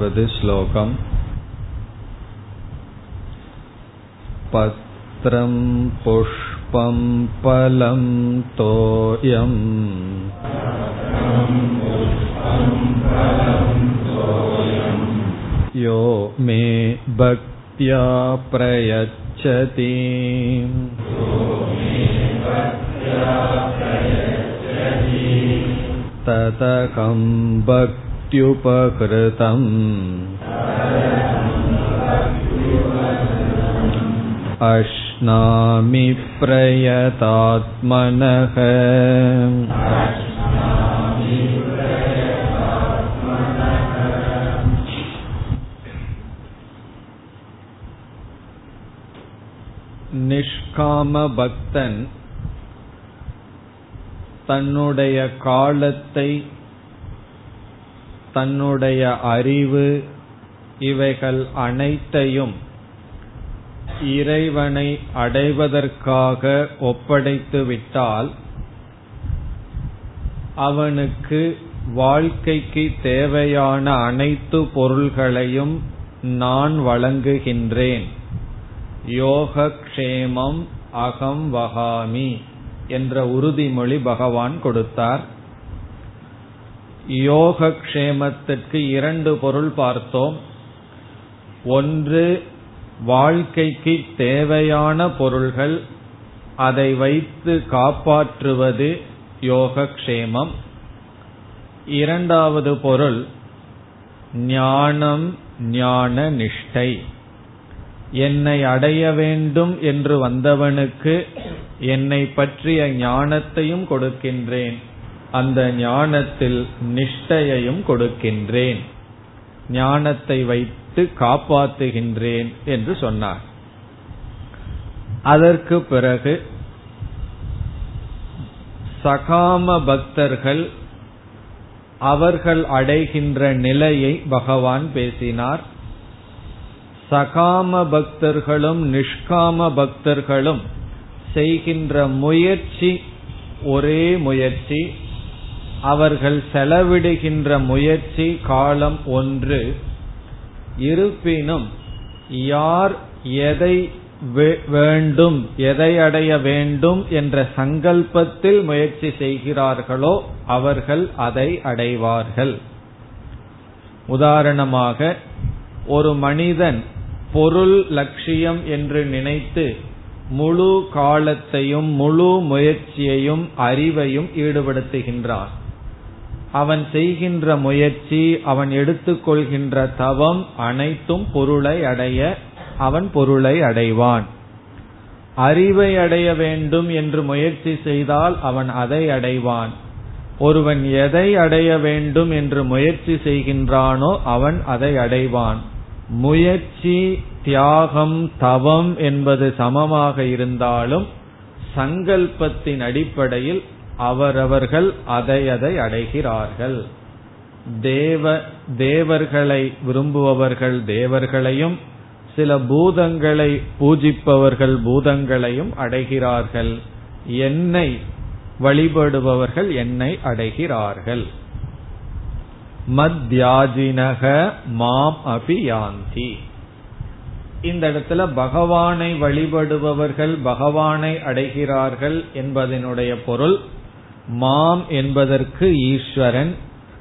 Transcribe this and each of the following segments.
वद् श्लोकम् पत्रं पुष्पं फलं तोयम् यो मे भक्त्या प्रयच्छति ततकं भक् भक्त्युपकृतम् अश्नामि प्रयतात्मनः நிஷ்காம பக்தன் தன்னுடைய காலத்தை தன்னுடைய அறிவு இவைகள் அனைத்தையும் இறைவனை அடைவதற்காக ஒப்படைத்து விட்டால் அவனுக்கு வாழ்க்கைக்கு தேவையான அனைத்து பொருள்களையும் நான் வழங்குகின்றேன். யோகக்ஷேமம் அகம் வகாமி என்ற உறுதிமொழி பகவான் கொடுத்தார். யோக க்ஷேமத்திற்கு இரண்டு பொருள் பார்த்தோம். ஒன்று வாழ்க்கைக்கு தேவையான பொருள்கள் அதை வைத்து காப்பாற்றுவது யோகக்ஷேமம். இரண்டாவது பொருள் ஞானம் ஞான நிஷ்டை. என்னை அடைய வேண்டும் என்று வந்தவனுக்கு என்னை பற்றிய ஞானத்தையும் கொடுக்கின்றேன். அந்த ஞானத்தில் நிஷ்டையையும் கொடுக்கின்றேன். ஞானத்தை வைத்து காப்பாற்றுகின்றேன் என்று சொன்னார். அதற்கு பிறகு சகாம பக்தர்கள் அவர்கள் அடைகின்ற நிலையை பகவான் பேசினார். சகாம பக்தர்களும் நிஷ்காம பக்தர்களும் செய்கின்ற முயற்சி ஒரே முயற்சி அவர்கள் செலவிடுகின்ற முயற்சி காலம் ஒன்று. இருப்பினும் யார் எதை வேண்டும் எதை அடைய வேண்டும் என்ற சங்கல்பத்தில் முயற்சி செய்கிறார்களோ அவர்கள் அதை அடைவார்கள். உதாரணமாக ஒரு மனிதன் பொருள் லட்சியம் என்று நினைத்து முழு காலத்தையும் முழு முயற்சியையும் அறிவையும் ஈடுபடுத்துகின்றார் அவன் செய்கின்ற முயற்சி அவன் எடுத்துக்கொள்கின்ற தவம் அனைத்தும் பொருளை அடைய அவன் பொருளை அடைவான். அறிவை அடைய வேண்டும் என்று முயற்சி செய்தால் அவன் அதை அடைவான். ஒருவன் எதை அடைய வேண்டும் என்று முயற்சி செய்கின்றானோ அவன் அதை அடைவான். முயற்சி தியாகம் தவம் என்பது சமமாக இருந்தாலும் சங்கல்பத்தின் அடிப்படையில் அவரவர்கள் அதை அதை அடைகிறார்கள். தேவ தேவர்களை விரும்புபவர்கள் தேவர்களையும் சில பூதங்களை பூஜிப்பவர்கள் பூதங்களையும் அடைகிறார்கள். என்னை வழிபடுபவர்கள் என்னை அடைகிறார்கள். மத்யாஜினக மாம் அபியாந்தி. இந்த இடத்துல பகவானை வழிபடுபவர்கள் பகவானை அடைகிறார்கள் என்பதனுடைய பொருள் மாம் என்பதற்கு ஈஸ்வரன்.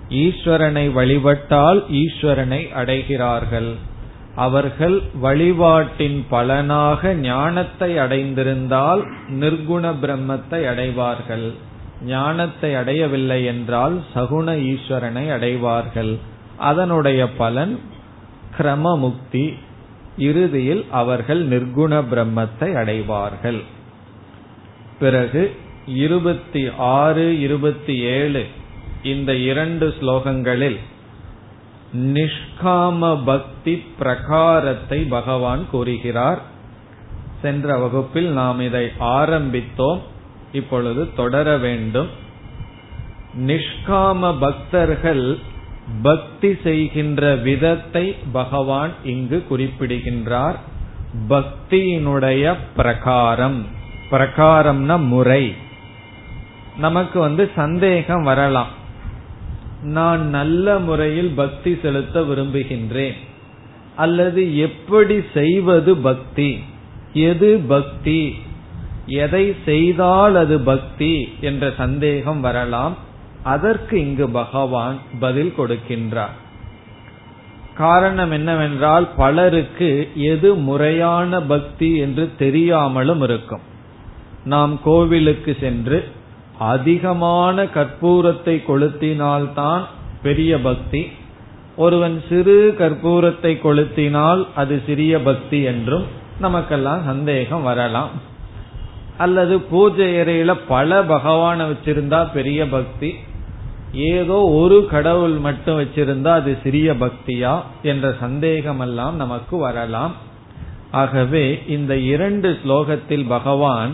ஈஸ்வரனை வழிபட்டால் ஈஸ்வரனை அடைகிறார்கள். அவர்கள் வழிபாட்டின் பலனாக ஞானத்தை அடைந்திருந்தால் நிர்குண பிரம்மத்தை அடைவார்கள். ஞானத்தை அடையவில்லை என்றால் சகுண ஈஸ்வரனை அடைவார்கள். அதனுடைய பலன் கிரமமுக்தி. இறுதியில் அவர்கள் நிர்குண பிரம்மத்தை அடைவார்கள். பிறகு இருபத்தி ஆறு இருபத்தி ஏழு இந்த இரண்டு ஸ்லோகங்களில் நிஷ்காம பக்தி பிரகாரத்தை பகவான் கூறுகிறார். சென்ற வகுப்பில் நாம் இதை ஆரம்பித்தோம். இப்பொழுது தொடர வேண்டும். நிஷ்காம பக்தர்கள் பக்தி செய்கின்ற விதத்தை பகவான் இங்கு குறிப்பிடுகின்றார். பக்தியினுடைய பிரகாரம். பிரகாரம்னா முறை. நமக்கு வந்து சந்தேகம் வரலாம். நான் நல்ல முறையில் பக்தி செலுத்த விரும்புகின்றேன். அல்லது எப்படி செய்வது பக்தி? எது பக்தி? எதை செய்தால் அது பக்தி? என்ற சந்தேகம் வரலாம். அதற்கு இங்கு பகவான் பதில் கொடுக்கின்றார். காரணம் என்னவென்றால் பலருக்கு எது முறையான பக்தி என்று தெரியாமலும் இருக்கும். நாம் கோவிலுக்கு சென்று அதிகமான கற்பூரத்தை கொளுத்தினால்தான் பெரிய பக்தி. ஒருவன் சிறு கற்பூரத்தை கொளுத்தினால் அது சிறிய பக்தி என்றும் நமக்கெல்லாம் சந்தேகம் வரலாம். அல்லது பூஜை அறையில பல பகவான வச்சிருந்தா பெரிய பக்தி. ஏதோ ஒரு கடவுள் மட்டும் வச்சிருந்தா அது சிறிய பக்தியா என்ற சந்தேகம் எல்லாம் நமக்கு வரலாம். ஆகவே இந்த இரண்டு ஸ்லோகத்தில் பகவான்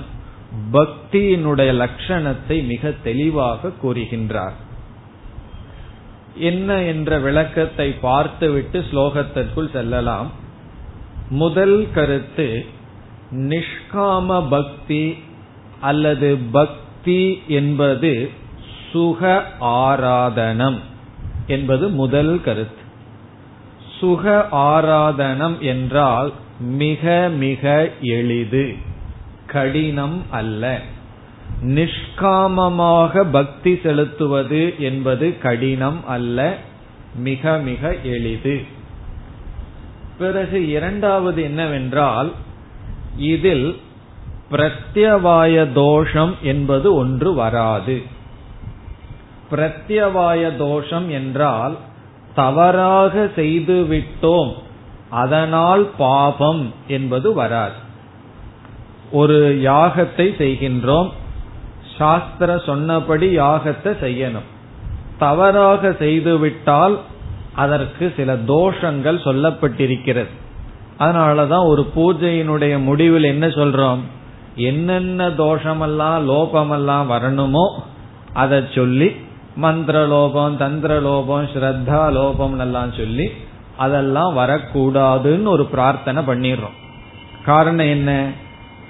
பக்தியினுடைய லட்சணத்தை மிக தெளிவாக கூறுகின்றார். என்ன என்ற விளக்கத்தை பார்த்துவிட்டு ஸ்லோகத்திற்குள் செல்லலாம். முதல் கருத்து நிஷ்காம பக்தி அல்லது பக்தி என்பது சுக ஆராதனம் என்பது முதல் கருத்து. சுக ஆராதனம் என்றால் மிக மிக எளிது. கடினம் அல்ல. நிஷ்காமமாக பக்தி செலுத்துவது என்பது கடினம் அல்ல மிக மிக எளிது. பிறகு இரண்டாவது என்னவென்றால் இதில் பிரத்யவாய தோஷம் என்பது ஒன்று வராது. பிரத்யவாய தோஷம் என்றால் தவறாக செய்துவிட்டோம் அதனால் பாபம் என்பது வராது. ஒரு யாகத்தை செய்கின்றோம். சாஸ்திர சொன்னபடி யாகத்தை செய்யணும். தவறாக செய்துவிட்டால் அதற்கு சில தோஷங்கள் சொல்லப்பட்டிருக்கிறது. அதனாலதான் ஒரு பூஜையினுடைய முடிவில் என்ன சொல்றோம்? என்னென்ன தோஷமெல்லாம் லோபமெல்லாம் வரணுமோ அதை சொல்லி மந்திர லோபம் தந்திர லோபம் ஸ்ரத்தா லோபம் எல்லாம் சொல்லி அதெல்லாம் வரக்கூடாதுன்னு ஒரு பிரார்த்தனை பண்ணிடுறோம். காரணம் என்ன?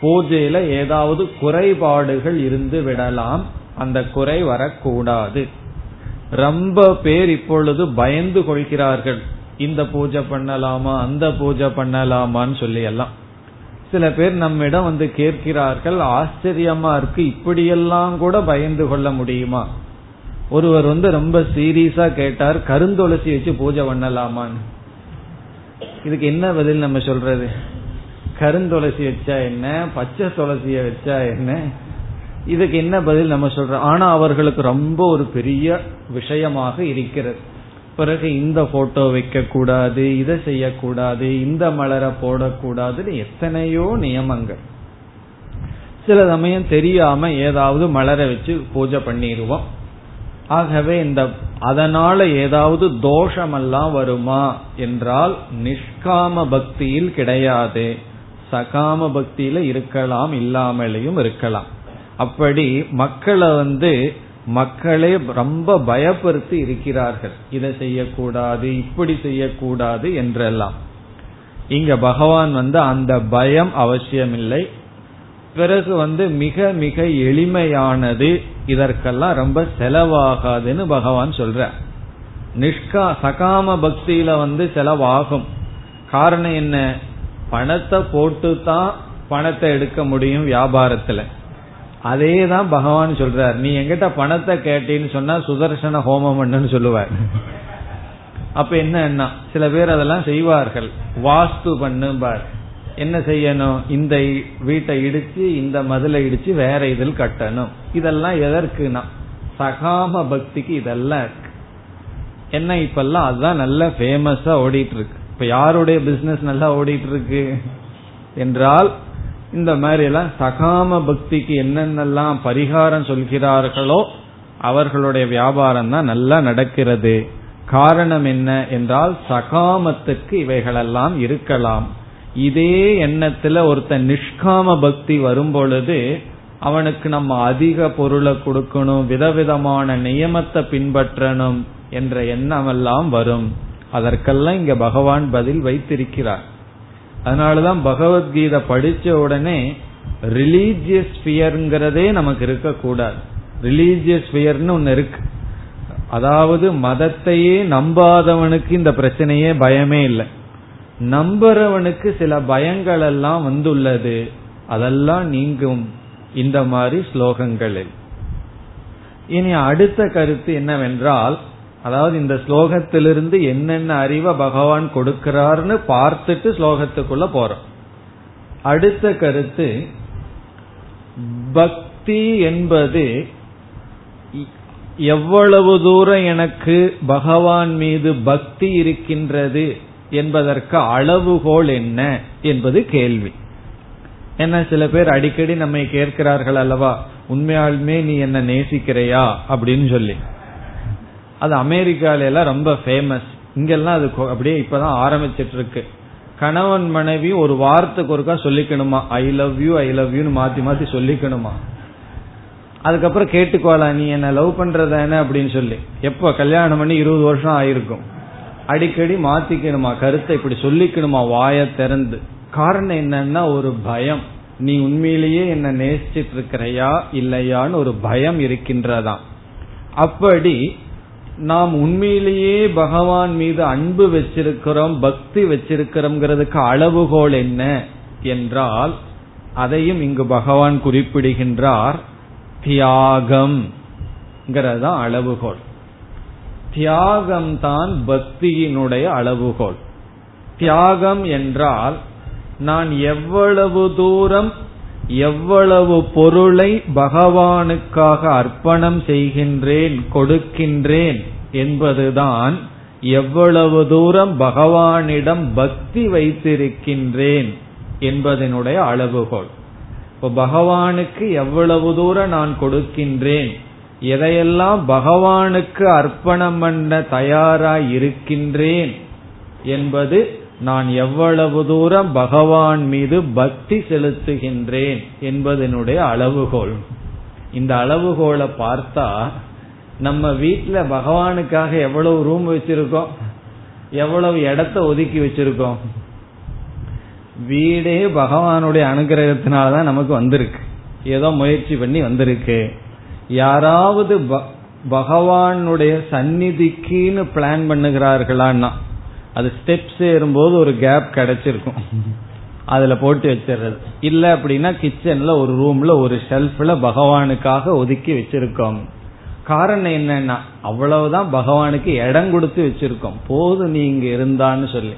பூஜையில ஏதாவது குறைபாடுகள் இருந்து விடலாம். அந்த குறை வரக்கூடாது. ரொம்ப பேர் இப்பொழுது பயந்து கொள்கிறார்கள். இந்த பூஜை பண்ணலாமா அந்த பூஜை பண்ணலாமான்னு சொல்லி எல்லாம். சில பேர் நம்மிடம் வந்து கேட்கிறார்கள் ஆச்சரியமா இருக்கு இப்படியெல்லாம் கூட பயந்து கொள்ள முடியுமா? ஒருவர் வந்து ரொம்ப சீரியஸா கேட்டார் கருந்துளசி வச்சு பூஜை பண்ணலாமான்னு. இதுக்கு என்ன பதில் நம்ம சொல்றது? கருந்துளசி வச்சா என்ன? பச்சை துளசிய வச்சா என்ன? இதுக்கு என்ன பதில் நம்ம சொல்றோம்? ஆனா அவர்களுக்கு ரொம்ப ஒரு பெரிய விஷயமாக இருக்கிறது. பிறகு இந்த போட்டோ வைக்க கூடாது இதை செய்யக்கூடாது இந்த மலரை போடக்கூடாதுன்னு எத்தனையோ நியமங்கள். சில சமயம் தெரியாம ஏதாவது மலரை வச்சு பூஜை பண்ணிடுவோம். ஆகவே இந்த அதனால ஏதாவது தோஷமெல்லாம் வருமா? என்றால் நிஷ்காம பக்தியில் கிடையாது. சகாம பக்தியில இருக்கலாம் இல்லாமலேயும் இருக்கலாம். அப்படி மக்களை வந்து மக்களே ரொம்ப பயப்படுத்தி இருக்கிறார்கள். இதை செய்யக்கூடாது இப்படி செய்யக்கூடாது என்றெல்லாம். இங்க பகவான் வந்து அந்த பயம் அவசியமில்லை. பிறகு வந்து மிக மிக எளிமையானது இதற்கெல்லாம் ரொம்ப செலவாகாதுன்னு பகவான் சொல்ற நிஷ்கா சகாம பக்தியில வந்து செலவாகும். காரணம் என்ன? பணத்தை போட்டு தான் பணத்தை எடுக்க முடியும் வியாபாரத்துல. அதே தான் பகவான் சொல்றார். நீ எங்கிட்ட பணத்தை கேட்டேன்னு சொன்னா சுதர்சன ஹோமம் பண்ணுன்னு சொல்லுவார். அப்ப என்ன சில பேர் அதெல்லாம் செய்வார்கள். வாஸ்து பண்ணும்பார். என்ன செய்யணும்? இந்த வீட்டை இடிச்சு இந்த மதுளை இடிச்சு வேற இதில் கட்டணும். இதெல்லாம் எதற்குனா சகாம பக்திக்கு இதெல்லாம் இருக்கு. என்ன இப்பெல்லாம் அதுதான் நல்ல ஃபேமஸா ஓடிட்டு இருக்கு. இப்ப யாருடைய பிசினஸ் நல்லா ஓடிட்டு இருக்கு என்றால் இந்த மாதிரி எல்லாம் சகாம பக்திக்கு என்னென்னலாம் பரிகாரம் சொல்கிறார்களோ அவர்களுடைய வியாபாரம் தான் நல்லா நடக்கிறது. காரணம் என்ன என்றால் சகாமத்துக்கு இவைகளெல்லாம் இருக்கலாம். இதே எண்ணத்துல ஒருத்தன் நிஷ்காம பக்தி வரும் பொழுது அவனுக்கு நம்ம அதிக பொருளை கொடுக்கணும் விதவிதமான நியமத்தை பின்பற்றணும் என்ற எண்ணம் எல்லாம் வரும். அதற்கெல்லாம் இங்க பகவான் பதில் வைத்திருக்கிறார். அதனாலதான் பகவத்கீதை படிச்ச உடனே ரிலீஜியஸ் ஃபியர்ங்கிறதே நமக்கு இருக்கக்கூடாது. ரிலீஜியஸ் ஃபியர்னு ஒன்னு இருக்கு. அதாவது மதத்தையே நம்பாதவனுக்கு இந்த பிரச்சனையே பயமே இல்லை. நம்புறவனுக்கு சில பயங்கள் எல்லாம் வந்துள்ளது. அதெல்லாம் நீங்கும் இந்த மாதிரி ஸ்லோகங்களில். இனி அடுத்த கருத்து என்னவென்றால் அதாவது இந்த ஸ்லோகத்திலிருந்து என்னென்ன அறிவை பகவான் கொடுக்கிறார்னு பார்த்துட்டு ஸ்லோகத்துக்குள்ள போறோம். அடுத்த கருத்து பக்தி என்பது எவ்வளவு தூரம் எனக்கு பகவான் மீது பக்தி இருக்கின்றது என்பதற்கு அளவுகோல் என்ன என்பது கேள்வி. என்ன சில பேர் அடிக்கடி நம்மை கேட்கிறார்கள் அல்லவா உண்மையாலுமே நீ என்ன நேசிக்கிறையா? அப்படின்னு சொல்லி. அது அமெரிக்கால எல்லாம் ரொம்ப ஃபேமஸ் இங்கெல்லாம் அது அப்படியே இப்பதான் ஆரம்பிச்சிட்டு இருக்கு கணவன் மனைவி ஒரு வாரத்துக்கு ஒருக்கா சொல்லிக்கணுமா I love you I love யூன்னு மாத்தி மாத்தி சொல்லிக்கணுமா? அதுக்கப்புறம் கேட்டுக்கோலாம் நீ என்ன லவ் பண்றத என்ன? அப்படின்னு சொல்லி. எப்போ? கல்யாணம் பண்ணி இருபது வருஷம் ஆயிருக்கும். அடிக்கடி மாத்திக்கணுமா? கருத்தை இப்படி சொல்லிக்கணுமா? வாய திறந்து. காரணம் என்னன்னா ஒரு பயம். நீ உண்மையிலேயே என்ன நேசிச்சிட்டு இருக்கிறையா இல்லையான்னு ஒரு பயம் இருக்கின்றதா அப்படி நாம் உண்மையிலேயே பகவான் மீது அன்பு வச்சிருக்கிறோம் பக்தி வச்சிருக்கிறோம்ங்கிறதுக்கு அளவுகோல் என்ன என்றால் அதையும் இங்கு பகவான் குறிப்பிடுகின்றார் தியாகம் அளவுகோல். தியாகம் தான் பக்தியினுடைய அளவுகோல். தியாகம் என்றால் நான் எவ்வளவு தூரம் எவ்வளவு பொருளை பகவானுக்காக அர்ப்பணம் செய்கின்றேன் கொடுக்கின்றேன் என்பதுதான் எவ்வளவு தூரம் பகவானிடம் பக்தி வைத்திருக்கின்றேன் என்பதனுடைய அளவுகோல். இப்போ பகவானுக்கு எவ்வளவு தூரம் நான் கொடுக்கின்றேன் எதையெல்லாம் பகவானுக்கு அர்ப்பணம் பண்ண தயாராய் இருக்கின்றேன் என்பது நான் எவ்வளவு தூரம் பகவான் மீது பக்தி செலுத்துகின்றேன் என்பதனுடைய அளவுகோல். இந்த அளவுகோலை பார்த்தா நம்ம வீட்டுல பகவானுக்காக எவ்வளவு ரூம் வச்சிருக்கோம் எவ்வளவு இடத்த ஒதுக்கி வச்சிருக்கோம். வீடே பகவானுடைய அனுகிரகத்தினாலதான் நமக்கு வந்திருக்கு. ஏதோ முயற்சி பண்ணி வந்திருக்கு. யாராவது பகவானுடைய சந்நிதிக்குன்னு பிளான் பண்ணுகிறார்களான்னா அது ஸ்டெப்ஸ் ஏறும்போது ஒரு கேப் கிடைச்சிருக்கும். அதுல போட்டு வச்சிடுறது இல்ல அப்படின்னா கிச்சன்ல ஒரு ரூம்ல ஒரு ஷெல்ஃப்ல பகவானுக்காக ஒதுக்கி வச்சிருக்கோம். காரணம் என்னன்னா அவ்வளவுதான் பகவானுக்கு இடம் கொடுத்து வச்சிருக்கோம். போது நீங்க இருந்தான்னு சொல்லி.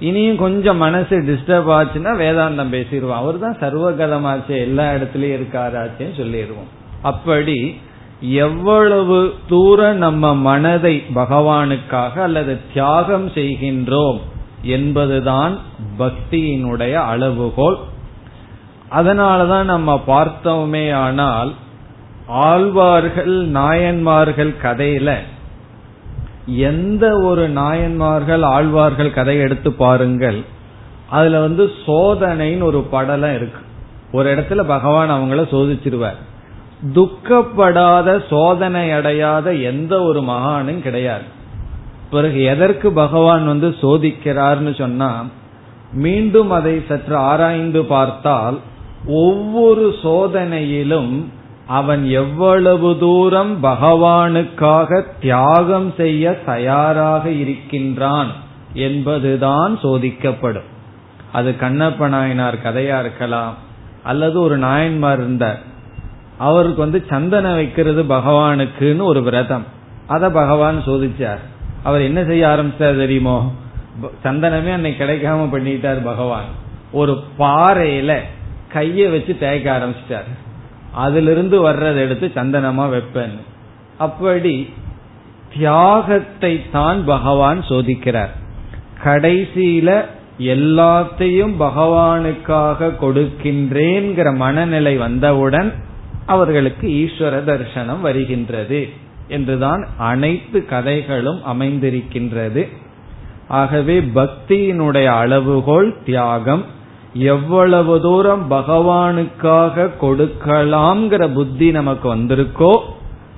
இனியும் கொஞ்சம் மனசு டிஸ்டர்ப் ஆச்சுன்னா வேதாந்தம் பேசிடுவோம் அவர் தான் சர்வகதமாச்சு எல்லா இடத்துலயும் இருக்காராச்சேன்னு சொல்லிடுவோம். அப்படி எவ்வளவு தூரம் நம்ம மனதை பகவானுக்காக அல்லது தியாகம் செய்கின்றோம் என்பதுதான் பக்தியினுடைய அளவுகோல். அதனாலதான் நம்ம பார்த்தோமே ஆனால் ஆழ்வார்கள் நாயன்மார்கள் கதையில எந்த ஒரு நாயன்மார்கள் ஆழ்வார்கள் கதையை எடுத்து பாருங்கள் அதுல வந்து சோதனைன்னு ஒரு படலம் இருக்கு. ஒரு இடத்துல பகவான் அவங்கள சோதிச்சிருவார். துக்கப்படாத சோதனை அடையாத எந்த ஒரு மகானும் கிடையாது. பிறகு எதற்கு பகவான் வந்து சோதிக்கிறார்னு சொன்னா மீண்டும் அதை சற்று ஆராய்ந்து பார்த்தால் ஒவ்வொரு சோதனையிலும் அவன் எவ்வளவு தூரம் பகவானுக்காக தியாகம் செய்ய தயாராக இருக்கின்றான் என்பதுதான் சோதிக்கப்படும். அது கண்ணப்ப நாயனார் கதையா இருக்கலாம் அல்லது ஒரு நாயன்மார் இருந்தார். அவருக்கு வந்து சந்தனம் வைக்கிறது பகவானுக்குன்னு ஒரு விரதம். அத பகவான் சோதிச்சார். அவர் என்ன செய்ய ஆரம்பிச்சார் தெரியுமோ? சந்தனமே அன்னைக்கு கிடைக்காம பண்ணிட்டார் பகவான். ஒரு பாறையில கைய வச்சு தேய்க்க ஆரம்பிச்சிட்டார். அதிலிருந்து வர்றதை எடுத்து சந்தனமா வைப்பேன். அப்படி தியாகத்தை தான் பகவான் சோதிக்கிறார். கடைசியில எல்லாத்தையும் பகவானுக்காக கொடுக்கின்றேங்கிற மனநிலை வந்தவுடன் அவர்களுக்கு ஈஸ்வர தரிசனம் வருகின்றது என்றுதான் அனைத்து கதைகளும் அமைந்திருக்கின்றது. ஆகவே பக்தியினுடைய அளவுகோல் தியாகம். எவ்வளவு தூரம் பகவானுக்காக கொடுக்கலாம்ங்கிற புத்தி நமக்கு வந்திருக்கோ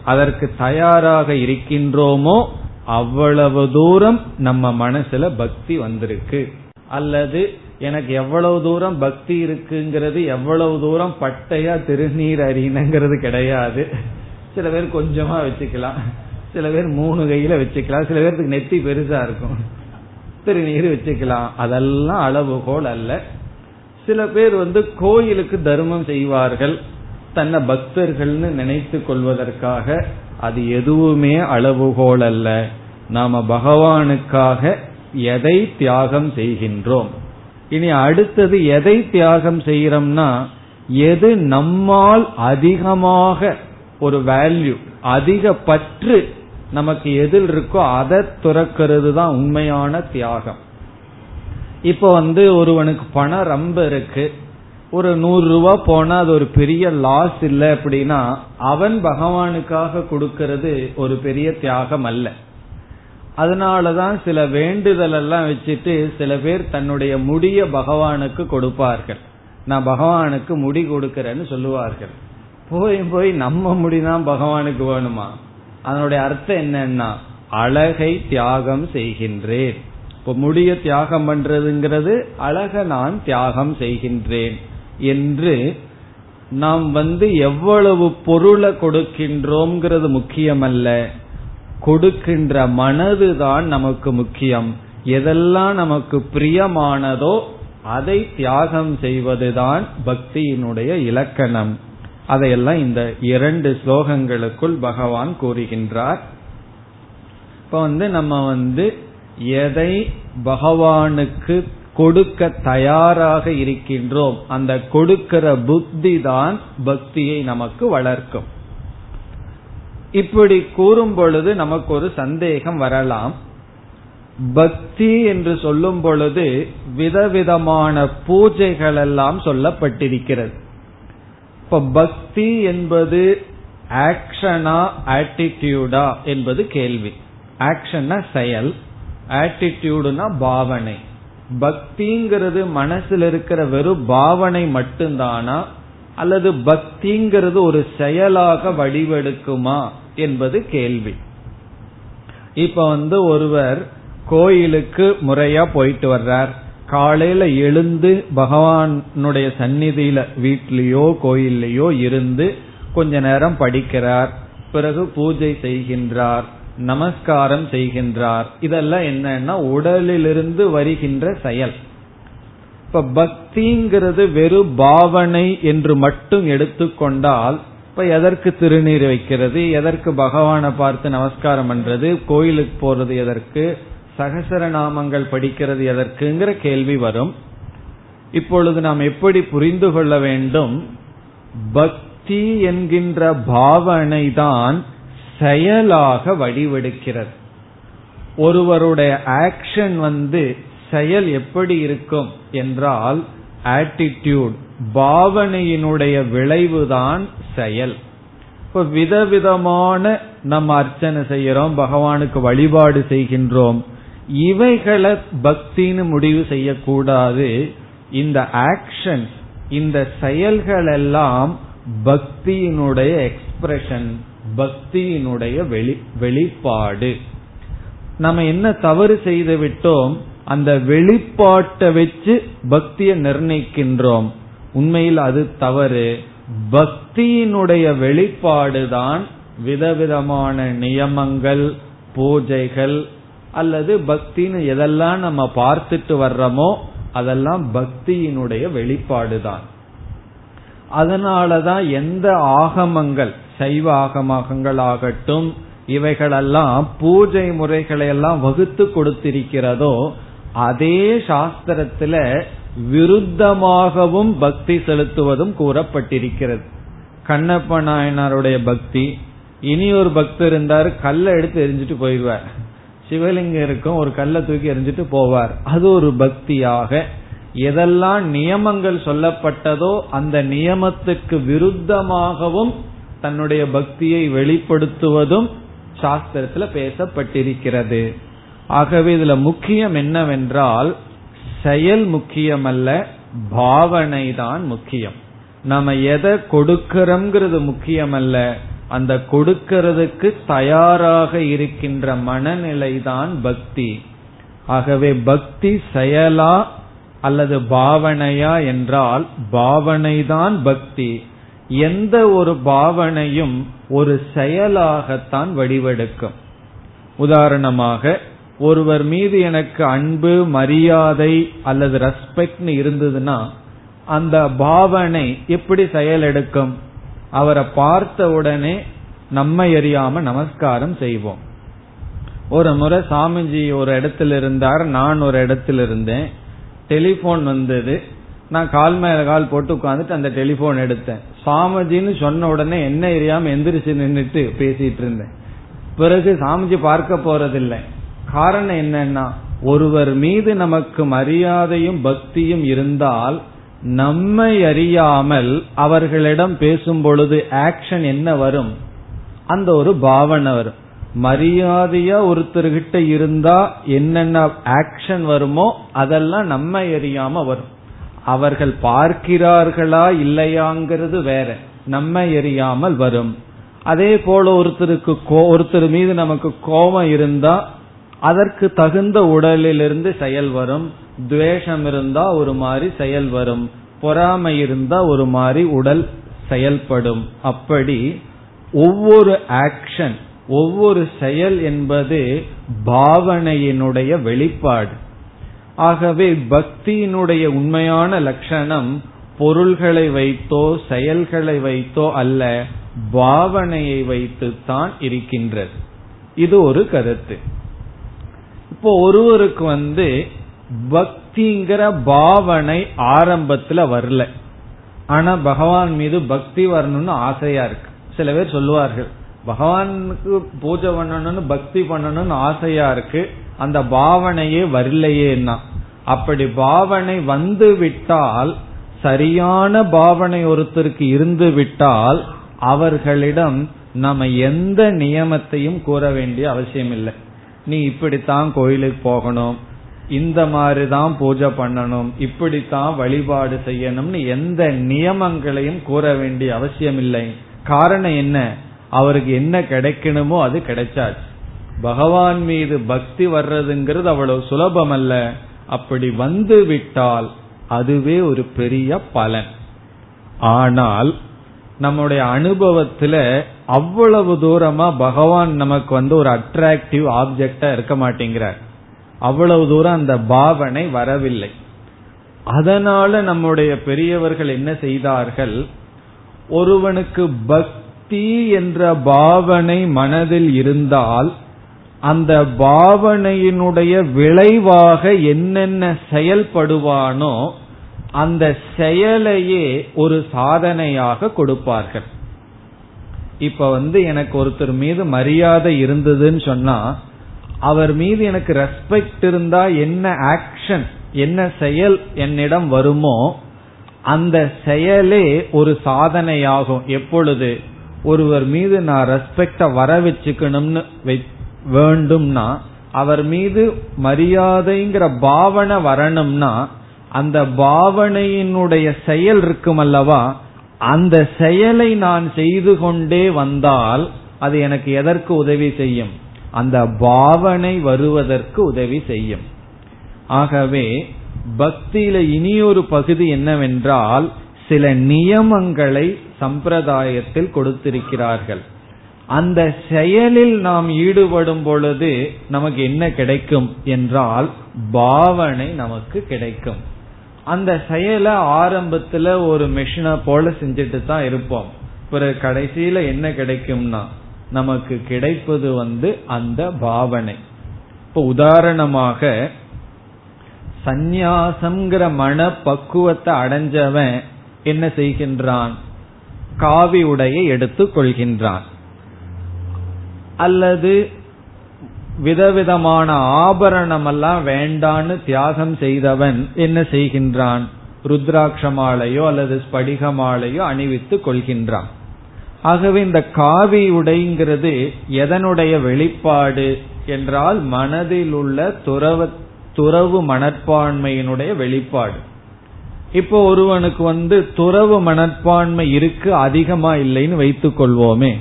அதற்கு தயாராக இருக்கின்றோமோ அவ்வளவு தூரம் நம்ம மனசுல பக்தி வந்திருக்கு. அல்லது எனக்கு எவ்வளவு தூரம் பக்தி இருக்குங்கிறது எவ்வளவு தூரம் பட்டையா திருநீர் அறிணுங்கிறது கிடையாது. சில பேர் கொஞ்சமா வச்சுக்கலாம். சில பேர் மூணு கையில வச்சுக்கலாம். சில பேருக்கு நெத்தி பெருசா இருக்கும். திருநீர் வச்சுக்கலாம். அதெல்லாம் அளவுகோல் அல்ல. சில பேர் வந்து கோயிலுக்கு தர்மம் செய்வார்கள். தன்னை பக்தர்கள்னு நினைத்து கொள்வதற்காக அது எதுவுமே அளவுகோல் அல்ல. நாம பகவானுக்காக எதை தியாகம் செய்கின்றோம்? இனி அடுத்தது எதை தியாகம் செய்யறோம்னா எது நம்மால் அதிகமாக ஒரு வேல்யூ அதிக பற்று நமக்கு எதில் இருக்கோ அதை துறக்கிறது தான் உண்மையான தியாகம். இப்ப வந்து ஒருவனுக்கு பணம் ரொம்ப இருக்கு. ஒரு நூறு ரூபா போனா அது ஒரு பெரிய லாஸ் இல்லை அப்படின்னா அவன் பகவானுக்காக கொடுக்கறது ஒரு பெரிய தியாகம் அல்ல. அதனாலதான் சில வேண்டுதல் எல்லாம் வச்சுட்டு சில பேர் தன்னுடைய முடிய பகவானுக்கு கொடுப்பார்கள். நான் பகவானுக்கு முடி கொடுக்கறேன்னு சொல்லுவார்கள். போய் போய் நம்ம முடிதான் பகவானுக்கு வேணுமா? அதனுடைய அர்த்தம் என்னன்னா அழகை தியாகம் செய்கின்றேன். இப்ப முடிய தியாகம் பண்றதுங்கிறது அழக நான் தியாகம் செய்கின்றேன் என்று நாம் வந்து எவ்வளவு பொருளை கொடுக்கின்றோம்ங்கிறது முக்கியமல்ல. கொடுக்கின்ற மனதுதான் நமக்கு முக்கியம். எதெல்லாம் நமக்கு பிரியமானதோ அதை தியாகம் செய்வதுதான் பக்தியினுடைய இலக்கணம். அதையெல்லாம் இந்த இரண்டு ஸ்லோகங்களுக்குள் பகவான் கூறுகின்றார். இப்ப வந்து நம்ம வந்து எதை பகவானுக்கு கொடுக்க தயாராக இருக்கின்றோம் அந்த கொடுக்கிற புத்தி தான் பக்தியை நமக்கு வளர்க்கும். இப்படி கூறும் பொழுது நமக்கு ஒரு சந்தேகம் வரலாம். பக்தி என்று சொல்லும் பொழுது விதவிதமான பூஜைகள் எல்லாம் சொல்லப்பட்டிருக்கிறது. இப்ப பக்தி என்பது ஆக்ஷனா ஆட்டிடியூடா என்பது கேள்வி. ஆக்ஷன்னா செயல் ஆட்டிடியூடுனா பாவனை. பக்திங்கிறது மனசில் இருக்கிற வெறும் பாவனை மட்டும்தானா? அல்லது பக்திங்கிறது ஒரு செயலாக வடிவெடுக்குமா என்பது கேள்வி. இப்ப வந்து ஒருவர் கோயிலுக்கு முறையா போயிட்டு வர்றார். காலையில எழுந்து பகவானுடைய சந்நிதியில வீட்லயோ கோயில்லையோ இருந்து கொஞ்ச நேரம் படிக்கிறார். பிறகு பூஜை செய்கின்றார் நமஸ்காரம் செய்கின்றார். இதெல்லாம் என்னன்னா உடலிலிருந்து வருகின்ற செயல். இப்ப பக்திங்கிறது வெறும் பாவனை என்று மட்டும் எடுத்துக்கொண்டால் இப்ப எதற்கு திருநீர் வைக்கிறது எதற்கு பகவானை பார்த்து நமஸ்காரம் பண்றது கோயிலுக்கு போறது எதற்கு சகசர நாமங்கள் படிக்கிறது எதற்குங்கிற கேள்வி வரும். இப்பொழுது நாம் எப்படி புரிந்து கொள்ள வேண்டும்? பக்தி என்கின்ற பாவனை தான் செயலாக வடிவெடுக்கிறது ஒருவருடைய ஆக்ஷன் வந்து செயல் எப்படி இருக்கும் என்றால் ஆட்டிடியூட் பாவனையினுடைய விளைவுதான் செயல். இப்ப விதவிதமான நம்ம அர்ச்சனை செய்யறோம் பகவானுக்கு வழிபாடு செய்கின்றோம். இவைகளை பக்தின்னு முடிவு செய்யக்கூடாது. இந்த ஆக்ஷன் இந்த செயல்கள் எல்லாம் பக்தியினுடைய எக்ஸ்பிரஷன் பக்தியினுடைய வெளி வெளிப்பாடு. நம்ம என்ன தவறு செய்து விட்டோம் அந்த வெளிப்பாட்டை வச்சு பக்தியை நிர்ணயிக்கின்றோம். உண்மையில் அது தவறு. பக்தியினுடைய வெளிப்பாடுதான் விதவிதமான நியமங்கள் பூஜைகள் அல்லது பக்தின்னு எதெல்லாம் நம்ம பார்த்துட்டு வர்றோமோ அதெல்லாம் பக்தியினுடைய வெளிப்பாடுதான். அதனாலதான் எந்த ஆகமங்கள் சைவ ஆகமங்கள் ஆகட்டும் இவைகளெல்லாம் பூஜை முறைகளை எல்லாம் வகுத்து கொடுத்திருக்கிறதோ அதே சாஸ்திரத்துல விருத்தமாகவும் பக்தி செலுத்துவதும் கூறப்பட்டிருக்கிறது. கண்ணப்ப நாயனாருடைய பக்தி இனி ஒரு பக்தர் இருந்தார் கல்லை எடுத்து எரிஞ்சிட்டு போயிடுவார். சிவலிங்கம் இருக்கும் ஒரு கல்லை தூக்கி எரிஞ்சிட்டு போவார். அது ஒரு பக்தியாக. எதெல்லாம் நியமங்கள் சொல்லப்பட்டதோ அந்த நியமத்துக்கு விருத்தமாகவும் தன்னுடைய பக்தியை வெளிப்படுத்துவதும் சாஸ்திரத்துல பேசப்பட்டிருக்கிறது. ஆகவே இதுல முக்கியம் என்னவென்றால் செயல் முக்கியமல்ல பாவனை தான் முக்கியம். நம்ம எதை கொடுக்கிறோம்ங்கிறது முக்கியமல்ல அந்த கொடுக்கிறதுக்கு தயாராக இருக்கின்ற மனநிலை தான் பக்தி. ஆகவே பக்தி செயலா அல்லது பாவனையா என்றால் பாவனைதான் பக்தி. எந்த ஒரு பாவனையும் ஒரு செயலாகத்தான் வடிவெடுக்கும். உதாரணமாக ஒருவர் மீது எனக்கு அன்பு மரியாதை அல்லது ரெஸ்பெக்ட்னு இருந்ததுன்னா அந்த பாவனை எப்படி செயலெடுக்கும் அவரை பார்த்த உடனே நம்மை அறியாம நமஸ்காரம் செய்வோம். ஒரு முறை சாமிஜி ஒரு இடத்துல இருந்தார் நான் ஒரு இடத்துல இருந்தேன். டெலிபோன் வந்தது. நான் கால் மேல கால் போட்டு உட்காந்துட்டு அந்த டெலிபோன் எடுத்தேன். சாமிஜின்னு சொன்ன உடனே என்ன எரியாம எந்திரிச்சு நின்றுட்டு பேசிட்டு இருந்தேன். பிறகு சாமிஜி பார்க்க போறதில்லை. காரணம் என்னன்னா ஒருவர் மீது நமக்கு மரியாதையும் பக்தியும் இருந்தால் நம்மை அறியாமல் அவர்களிடம் பேசும் பொழுது ஆக்ஷன் என்ன வரும்? அந்த ஒரு பாவனை வரும். மரியாதையா ஒருத்தர்கிட்ட இருந்தா என்னென்ன ஆக்ஷன் வருமோ அதெல்லாம் நம்ம எரியாம வரும். அவர்கள் பார்க்கிறார்களா இல்லையாங்கிறது வேற. நம்ம எரியாமல் வரும். அதே போல ஒருத்தருக்கு ஒருத்தர் மீது நமக்கு கோபம் இருந்தா அதற்கு தகுந்த உடலிலிருந்து செயல் வரும். துவேஷம் இருந்தா ஒரு மாதிரி செயல் வரும். பொறாமை இருந்தா ஒரு மாதிரி உடல் செயல்படும். அப்படி ஒவ்வொரு ஆக்ஷன் ஒவ்வொரு செயல் என்பது பாவனையினுடைய வெளிப்பாடு. ஆகவே பக்தியினுடைய உண்மையான லட்சணம் பொருள்களை வைத்தோ செயல்களை வைத்தோ அல்ல பாவனையை வைத்துத்தான் இருக்கின்றது. இது ஒரு கருத்து. இப்போ ஒருவருக்கு வந்து பக்திங்கிற பாவனை ஆரம்பத்துல வரல. ஆனா பகவான் மீது பக்தி வரணும்னு ஆசையா இருக்கு. சில பேர் சொல்லுவார்கள் பகவானுக்கு பூஜை பண்ணணும்னு பக்தி பண்ணணும்னு ஆசையா இருக்கு. அந்த பாவனையே வரலையேன்னா. அப்படி பாவனை வந்து விட்டால் சரியான பாவனை ஒருத்தருக்கு இருந்து விட்டால் அவர்களிடம் நம்ம எந்த நியமத்தையும் கூற வேண்டிய அவசியம் இல்லை நீ இப்படித்தான் கோயிலுக்கு போகணும். இந்த மாதிரி தான் பூஜை பண்ணணும். இப்படித்தான் வழிபாடு செய்யணும்னு எந்த நியமங்களையும் கூற வேண்டிய அவசியம் இல்லை காரணம் என்ன? அவருக்கு என்ன கிடைக்கணுமோ அது கிடைச்சாச்சு. பகவான் மீது பக்தி வர்றதுங்கிறது அவ்வளவு சுலபம் அல்ல அப்படி வந்து விட்டால் அதுவே ஒரு பெரிய பலன். ஆனால் நம்முடைய அனுபவத்துல அவ்வளவு தூரமா பகவான் நமக்கு வந்து ஒரு அட்ராக்டிவ் ஆப்ஜெக்டா இருக்க மாட்டேங்கிறார். அவ்வளவு தூரம் அந்த பாவனை வரவில்லை. அதனால நம்முடைய பெரியவர்கள் என்ன செய்தார்கள்? ஒருவனுக்கு பக்தி என்ற பாவனை மனதில் இருந்தால் அந்த பாவனையினுடைய விளைவாக என்னென்ன செயல்படுவானோ அந்த செயலையே ஒரு சாதனையாக கொடுப்பார்கள். இப்ப வந்து எனக்கு ஒருத்தர் மீது மரியாதை இருந்ததுன்னு சொன்னா அவர் மீது எனக்கு ரெஸ்பெக்ட் இருந்தா என்ன ஆக்ஷன் என்ன செயல் என்னிடம் வருமோ அந்த செயலே ஒரு சாதனையாகும். எப்பொழுது ஒருவர் மீது நான் ரெஸ்பெக்ட வர வச்சுக்கணும்னு வேண்டும்னா அவர் மீது மரியாதைங்கிற பாவனை வரணும்னா அந்த பாவனையினுடைய செயல் இருக்கும் அல்லவா அந்த செயலை நான் செய்து கொண்டே வந்தால் அது எனக்கு எதற்கு உதவி செய்யும்? அந்த பாவனை வருவதற்கு உதவி செய்யும். ஆகவே பக்தியில இனியொரு பகுதி என்னவென்றால் சில நியமங்களை சம்பிரதாயத்தில் கொடுத்திருக்கிறார்கள். அந்த செயலில் நாம் ஈடுபடும் பொழுது நமக்கு என்ன கிடைக்கும்? என்றால் பாவனை நமக்கு கிடைக்கும். அந்த செயலை ஆரம்பத்துல ஒரு மிஷினை போல செஞ்சுட்டு தான் இருப்போம். பிறகு கடைசியில என்ன கிடைக்கும்னா நமக்கு கிடைப்பது வந்து அந்த பாவனை. இப்ப உதாரணமாக சந்நியாசம்ங்கிற மன பக்குவத்தை அடைஞ்சவன் என்ன செய்கின்றான்? காவி உடையை எடுத்துக் கொள்கின்றான். அல்லது விதவிதமான ஆபரணம் எல்லாம் வேண்டான்னு தியாகம் செய்தவன் என்ன செய்கின்றான்? ருத்ராட்ச மாலையோ அல்லது ஸ்படிக மாலையோ அணிவித்துக் கொள்கின்றான். ஆகவே இந்த காவி உடைங்கிறது எதனுடைய வெளிப்பாடு என்றால் மனதில் உள்ள துறவு துறவு மனப்பான்மையினுடைய வெளிப்பாடு. இப்போ ஒருவனுக்கு வந்து துறவு மனப்பான்மை இருக்கு அதிகமா இல்லைன்னு வைத்துக் கொள்வோமே.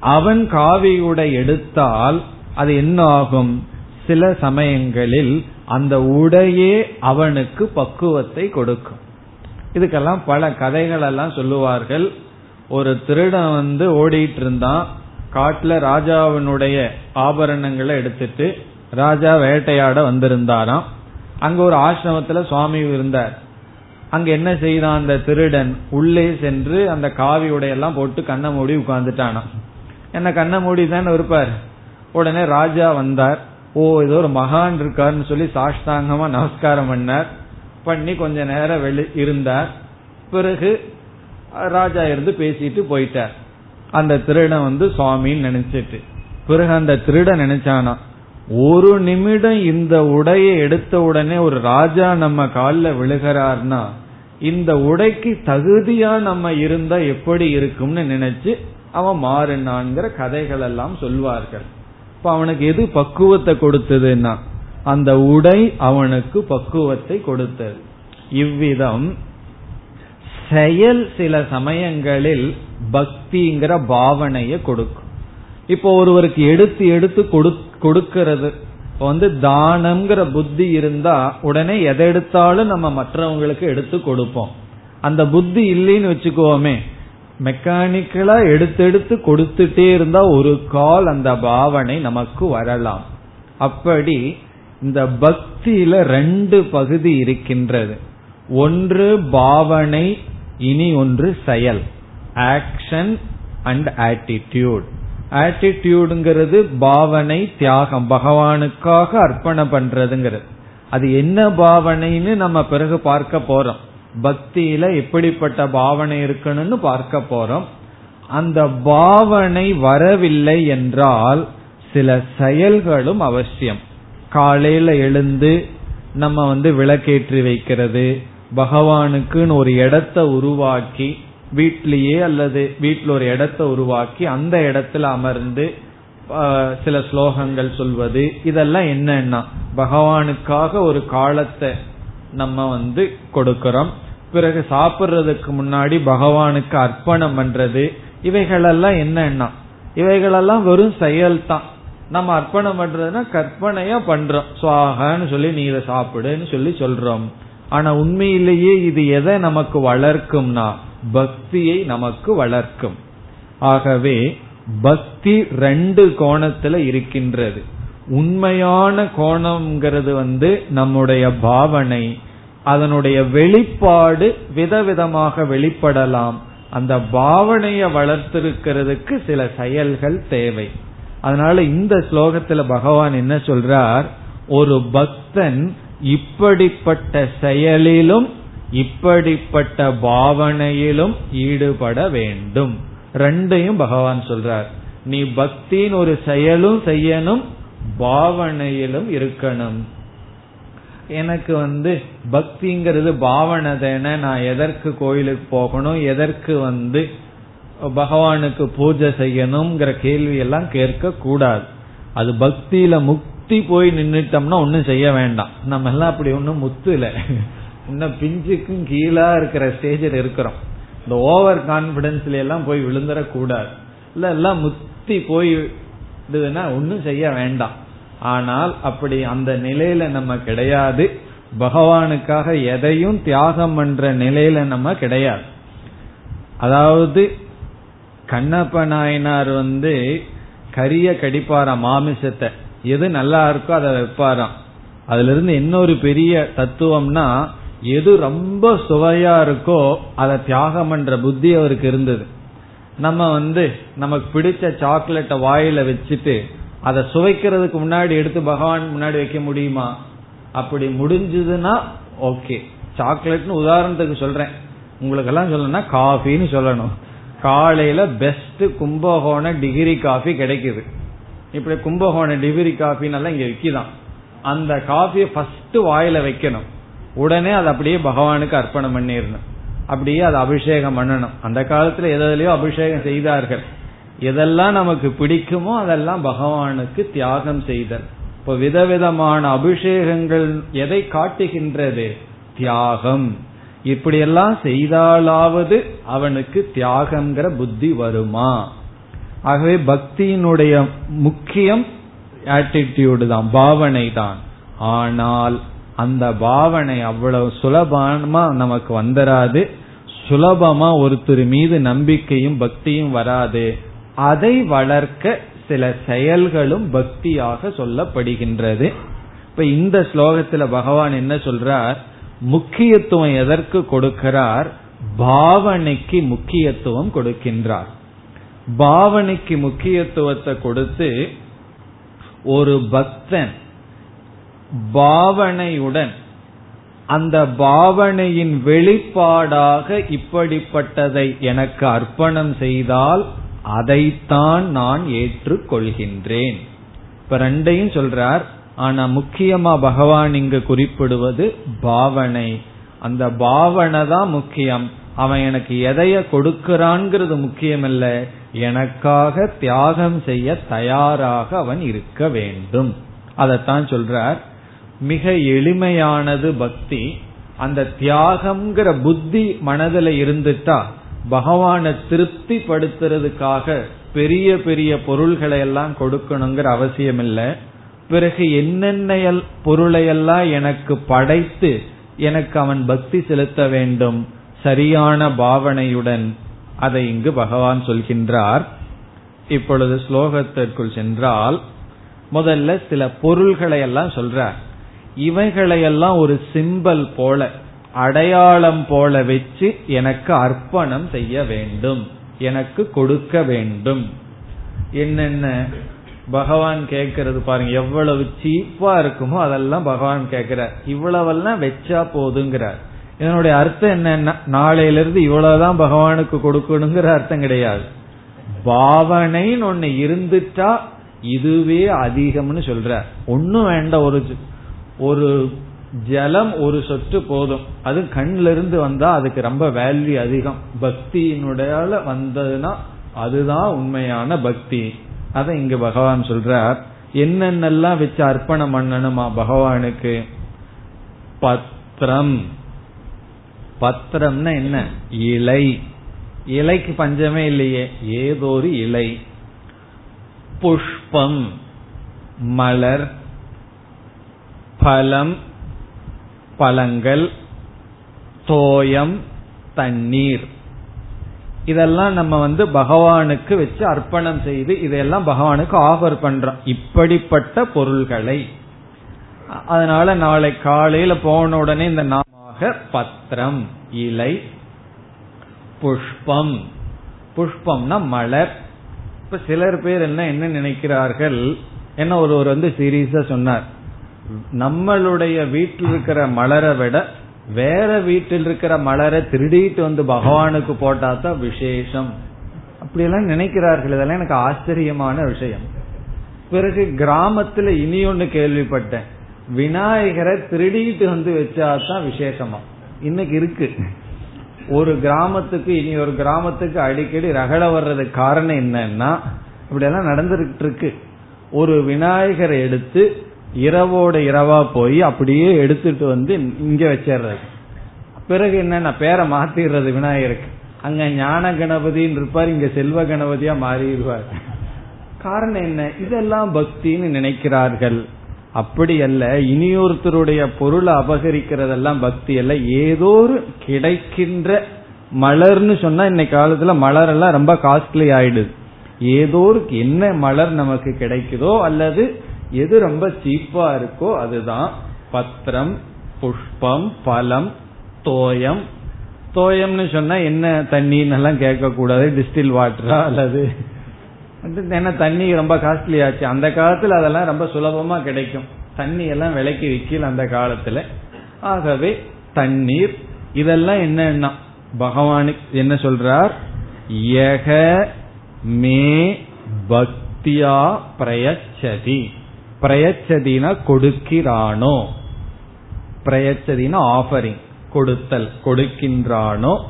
அவன் காவி உடை எடுத்தால் அது என்ன ஆகும் சில சமயங்களில் அந்த உடையே அவனுக்கு பக்குவத்தை கொடுக்கும். இதுக்கெல்லாம் பல கதைகள் எல்லாம் சொல்லுவார்கள். ஒரு திருடன் வந்து ஓடிட்டு இருந்தான் காட்டுல ராஜாவினுடைய ஆபரணங்களை எடுத்துட்டு ராஜா வேட்டையாட வந்திருந்தாராம். அங்க ஒரு ஆசிரமத்துல சுவாமி இருந்தார். அங்க என்ன செய்தான் அந்த திருடன்? உள்ளே சென்று அந்த காவி உடையெல்லாம் போட்டு கண்ணை மூடி உட்கார்ந்துட்டானாம். என்ன கண்ணை மூடி தானே இருப்பார்? உடனே ராஜா வந்தார். ஓ ஏதோ ஒரு மகான் இருக்காருன்னு சொல்லி சாஷ்டாங்கமா நமஸ்காரம் பண்ணார். பண்ணி கொஞ்ச நேரம் வெளி இருந்தார். பிறகு ராஜா இருந்து பேசிட்டு போயிட்டார். அந்த திருடன் வந்து சுவாமின்னு நினைச்சிட்டு. பிறகு அந்த திருடன் நினைச்சானா ஒரு நிமிடம் இந்த உடையை எடுத்த உடனே ஒரு ராஜா நம்ம காலில் விழுகிறார்னா இந்த உடைக்கு தகுதியா நம்ம இருந்தா எப்படி இருக்கும்னு நினைச்சு அவன் மாறினான்ங்கிற கதைகள் எல்லாம் சொல்வார்கள். இப்ப அவனுக்கு எது பக்குவத்தை கொடுத்ததுன்னா அந்த உடை அவனுக்கு பக்குவத்தை கொடுத்தது. இவ்விதம் செயல் சில சமயங்களில் பக்திங்கிற பாவனையை கொடுக்கும். இப்போ ஒருவருக்கு எடுத்து எடுத்து கொடுக்கிறது. வந்து தானம்ங்கிற புத்தி இருந்தா உடனே எதை எடுத்தாலும் நம்ம மற்றவங்களுக்கு எடுத்து கொடுப்போம். அந்த புத்தி இல்லைன்னு வச்சுக்கோமே மெக்கானிக்கலா எடுத்தெடுத்து கொடுத்துட்டே இருந்தா ஒரு கால் அந்த பாவனை நமக்கு வரலாம். அப்படி இந்த பக்தியில ரெண்டு பகுதி இருக்கின்றது. ஒன்று பாவனை இனி ஒன்று செயல். ஆக்ஷன் அண்ட் ஆட்டிடியூட் ஆட்டிடியூடுங்கிறது பாவனை தியாகம் பகவானுக்காக அர்ப்பணம் பண்றதுங்கிறது. அது என்ன பாவனைன்னு நம்ம பிறகு பார்க்க போறோம். பக்தியில எப்படிப்பட்ட பாவனை இருக்கணும்னு பார்க்க போறோம். அந்த பாவனை வரவில்லை என்றால் சில செயல்களும் அவசியம். காலையில எழுந்து நம்ம வந்து விளக்கேற்றி வைக்கிறது பகவானுக்குன்னு ஒரு இடத்தை உருவாக்கி வீட்லயே அல்லது வீட்டில் ஒரு இடத்தை உருவாக்கி அந்த இடத்துல அமர்ந்து சில ஸ்லோகங்கள் சொல்வது இதெல்லாம் என்னன்னா பகவானுக்காக ஒரு காலத்தை நம்ம வந்து கொடுக்கிறோம். பிறகு சாப்பிடுறதுக்கு முன்னாடி பகவானுக்கு அர்ப்பணம் பண்றது இவைகளெல்லாம் என்னன்னா இவைகளெல்லாம் வெறும் செயல் தான் நம்ம அர்ப்பணம் பண்றதுன்னா கற்பனையா பண்றோம். சுவாகன்னு சொல்லி நீ இதை சாப்பிடுன்னு சொல்லி சொல்றோம். ஆனா உண்மையிலேயே இது எதை நமக்கு வளர்க்கும்னா பக்தியை நமக்கு வளர்க்கும். ஆகவே பக்தி ரெண்டு கோணத்துல இருக்கின்றது. உண்மையான கோணம்ங்கிறது வந்து நம்முடைய பாவனை அதனுடைய வெளிப்பாடு விதவிதமாக வெளிப்படலாம். அந்த பாவனையை வளர்த்திருக்கிறதுக்கு சில செயல்கள் தேவை. அதனால இந்த ஸ்லோகத்துல பகவான் என்ன சொல்றார்? ஒரு பக்தன் இப்படிப்பட்ட செயலிலும் இப்படிப்பட்ட பாவனையிலும் ஈடுபட வேண்டும். ரெண்டையும் பகவான் சொல்றார். நீ பக்தியின் ஒரு செயலும் செய்யணும் பாவனையிலும் இருக்கணும். எனக்கு வந்து பக்திங்கிறது பாவனை தானே நான் எதற்கு கோயிலுக்கு போகணும் எதற்கு வந்து பகவானுக்கு பூஜை செய்யணுங்கிற கேள்வி எல்லாம் கேட்க கூடாது அது பக்தியில முக்தி போய் நின்றுட்டோம்னா ஒன்னும் செய்ய வேண்டாம். நம்ம எல்லாம் அப்படி ஒன்னும் முத்துல இன்னும் பிஞ்சுக்கும் கீழா இருக்கிற ஸ்டேஜில் இருக்கிறோம். இந்த ஓவர் கான்பிடன்ஸ்ல எல்லாம் போய் விழுந்துடக்கூடாது இல்ல எல்லாம் முத்தி போய் ஒன்னும் செய்ய வேண்டாம். ஆனால் அப்படி அந்த நிலையில நம்ம கிடையாது. பகவானுக்காக எதையும் தியாகம் பண்ற நிலையில நம்ம கிடையாது. அதாவது கண்ணப்ப நாயனார் வந்து கரிய கடிப்பாராம் மாமிசத்தை. எது நல்லா இருக்கோ அதை வைப்பாராம். அதுல இருந்து இன்னொரு பெரிய தத்துவம்னா எது ரொம்ப சுவையா இருக்கோ அதை தியாகம் பண்ற புத்தி அவருக்கு இருந்தது. நம்ம வந்து நமக்கு பிடிச்ச சாக்லேட்டை வாயில வச்சுட்டு அதை சுவைக்கிறதுக்கு முன்னாடி எடுத்து பகவான் முன்னாடி வைக்க முடியுமா? அப்படி முடிஞ்சதுன்னா ஓகே சாக்லேட்னு உதாரணத்துக்கு சொல்றேன். உங்களுக்கு எல்லாம் சொல்லணும்னா காஃபின்னு சொல்லணும். காலையில பெஸ்ட் கும்பகோண டிகிரி காஃபி கிடைக்குது. இப்படி கும்பகோண டிகிரி காஃபின்னு இங்க விக்கிதான். அந்த காஃபியை ஃபர்ஸ்ட் வாயில வைக்கணும். உடனே அதை அப்படியே பகவானுக்கு அர்ப்பணம் பண்ணிடணும். அப்படியே அதை அபிஷேகம் பண்ணணும். அந்த காலத்துல எதிலையோ அபிஷேகம் செய்தார்கள். எதெல்லாம் நமக்கு பிடிக்குமோ அதெல்லாம் பகவானுக்கு தியாகம் செய்தல். இப்ப விதவிதமான அபிஷேகங்கள் எதை காட்டுகின்றது? தியாகம். இப்படியெல்லாம் செய்தாலாவது அவனுக்கு தியாகங்கிற புத்தி வருமா? ஆகவே பக்தியினுடைய முக்கியம் ஆட்டிடியூடு தான் பாவனை தான். ஆனால் அந்த பாவனை அவ்வளவு சுலபமா நமக்கு வந்துராது. சுலபமா ஒருத்தர் மீது நம்பிக்கையும் பக்தியும் வராது. அதை வளர்க்க சில செயல்களும் பக்தியாக சொல்லப்படுகின்றது. இப்ப இந்த ஸ்லோகத்துல பகவான் என்ன சொல்றார்? முக்கியத்துவம் எதற்கு கொடுக்கிறார்? பாவனைக்கு முக்கியத்துவம் கொடுக்கின்றார். பாவனைக்கு முக்கியத்துவத்தை கொடுத்து ஒரு பக்தன் பாவனையுடன் அந்த பாவனையின் வெளிப்பாடாக இப்படிப்பட்டதை எனக்கு அர்ப்பணம் செய்தால் அதைத்தான் நான் ஏற்றுக்கொள்கின்றேன். இப்ப ரெண்டையும் சொல்றார் ஆனா முக்கியமா பகவான் இங்கு குறிப்பிடுவது பாவனை. அந்த பாவனை தான் முக்கியம். அவன் எனக்கு எதைய கொடுக்கிறான்ங்கிறது முக்கியம் எனக்காக தியாகம் செய்ய தயாராக அவன் இருக்க வேண்டும். அதத்தான் சொல்றார். மிக எளிமையானது பக்தி. அந்த தியாகம்ங்கிற புத்தி மனதில் இருந்துட்டா பகவானை திருப்தி படுத்துறதுக்காக பெரிய பெரிய பொருள்களை எல்லாம் கொடுக்கணுங்கிற அவசியம் இல்லை பிறகு என்னென்ன பொருளையெல்லாம் எனக்கு படைத்து எனக்கு அவன் பக்தி செலுத்த வேண்டும் சரியான பாவனையுடன் அதை இங்கு பகவான் சொல்கின்றார். இப்பொழுது ஸ்லோகத்திற்குள் சென்றால் முதல்ல சில பொருள்களை எல்லாம் சொல்றார். இவைகளையெல்லாம் ஒரு சிம்பல் போல அடையாளம் போல வச்சு எனக்கு அர்ப்பணம் செய்ய வேண்டும். எனக்கு கொடுக்க வேண்டும். என்னென்ன பகவான் கேட்கறது பாருங்க. எவ்வளவு சீப்பா இருக்குமோ அதெல்லாம் பகவான் கேட்கிறார். இவ்வளவெல்லாம் வச்சா போதுங்கிறார். இதனுடைய அர்த்தம் என்னன்னா நாளையிலிருந்து இவ்வளவுதான் பகவானுக்கு கொடுக்கணுங்கிற அர்த்தம் கிடையாது. பாவனைன்னு ஒண்ணு இருந்துட்டா இதுவே அதிகம்னு சொல்ற ஒன்னும் வேண்டாம். ஒரு ஒரு ஜலம் ஒரு சொட்டு போதும். அது கண்ல இருந்து வந்தா அதுக்கு ரொம்ப வேல்யூ அதிகம். பக்தியினுடைய வந்ததுன்னா அதுதான் உண்மையான பக்தி. அதை இங்க பகவான் சொல்றார். என்னென்னலாம் வச்சு அர்ப்பணம் பண்ணணுமா பகவானுக்கு? பத்திரம். பத்திரம்னா என்ன? இலை. இலைக்கு பஞ்சமே இல்லையே. ஏதோ ஒரு இலை. புஷ்பம். மலர். பலம் பழங்கள் தோயம் தண்ணீர். இதெல்லாம் நம்ம வந்து பகவானுக்கு வச்சு அர்ப்பணம் செய்து இதெல்லாம் பகவானுக்கு ஆஃபர் பண்றோம். இப்படிப்பட்ட பொருள்களை. அதனால நாளை காலையில போன உடனே இந்த நாமாக பத்திரம் இலை புஷ்பம். புஷ்பம்னா மலர். இப்ப சிலர் பேர் என்ன என்ன நினைக்கிறார்கள்? என்ன ஒருவர் வந்து சீரியஸா சொன்னார். நம்மளுடைய வீட்டில் இருக்கிற மலரை விட வேற வீட்டில் இருக்கிற மலரை திருடிட்டு வந்து பகவானுக்கு போட்டா தான் விசேஷம். அப்படியெல்லாம் நினைக்கிறார்கள். இதெல்லாம் எனக்கு ஆச்சரியமான விஷயம். பிறகு கிராமத்துல இனி ஒன்னு கேள்விப்பட்டேன். விநாயகரை திருடிட்டு வந்து வச்சாதான் விசேஷமா. இன்னைக்கு இருக்கு. ஒரு கிராமத்துக்கு இனி ஒரு கிராமத்துக்கு அடிக்கடி ரகல வர்றதுக்கு காரணம் என்னன்னா இப்படியெல்லாம் நடந்துட்டு இருக்கு. ஒரு விநாயகரை எடுத்து இரவோட இரவா போய் அப்படியே எடுத்துட்டு வந்து இங்க வச்சிடுறது. பிறகு என்னன்னா பேரை மாத்திடுறது விநாயகருக்கு. அங்க ஞான கணபதின்னு இருப்பார் இங்க செல்வ கணபதியா மாறிடுவார். காரணம் என்ன இதெல்லாம் பக்தின்னு நினைக்கிறார்கள். அப்படி அல்ல இனியொருத்தருடைய பொருளை அபகரிக்கிறதெல்லாம் பக்தி அல்ல. ஏதோ ஒரு கிடைக்கின்ற மலர்னு சொன்னா இன்னைக்கு காலத்துல மலர் எல்லாம் ரொம்ப காஸ்ட்லி ஆயிடுது. ஏதோ ஒரு என்ன மலர் நமக்கு கிடைக்குதோ அல்லது எது ரொம்ப சீப்பா இருக்கோ அதுதான் பத்திரம் புஷ்பம் பழம் தோயம். தோயம்னு சொன்னா என்ன தண்ணின்னு எல்லாம் கேட்க கூடாது டிஸ்டில் வாட்டரா அல்லது ஏன்னா தண்ணி ரொம்ப காஸ்ட்லி ஆச்சு. அந்த காலத்துல அதெல்லாம் ரொம்ப சுலபமா கிடைக்கும். தண்ணி எல்லாம் விலைக்கு விக்கல அந்த காலத்துல. ஆகவே தண்ணீர் இதெல்லாம் என்னன்னா பகவானுக்கு என்ன சொல்றார்? யக மே பக்தியா பிரயச்சதி. பிரயச்சதினா கொடுக்கிறானோ? பிரயச்சதினா ஆஃபரிங் கொடுத்தல் கொடுக்கின்றானோ?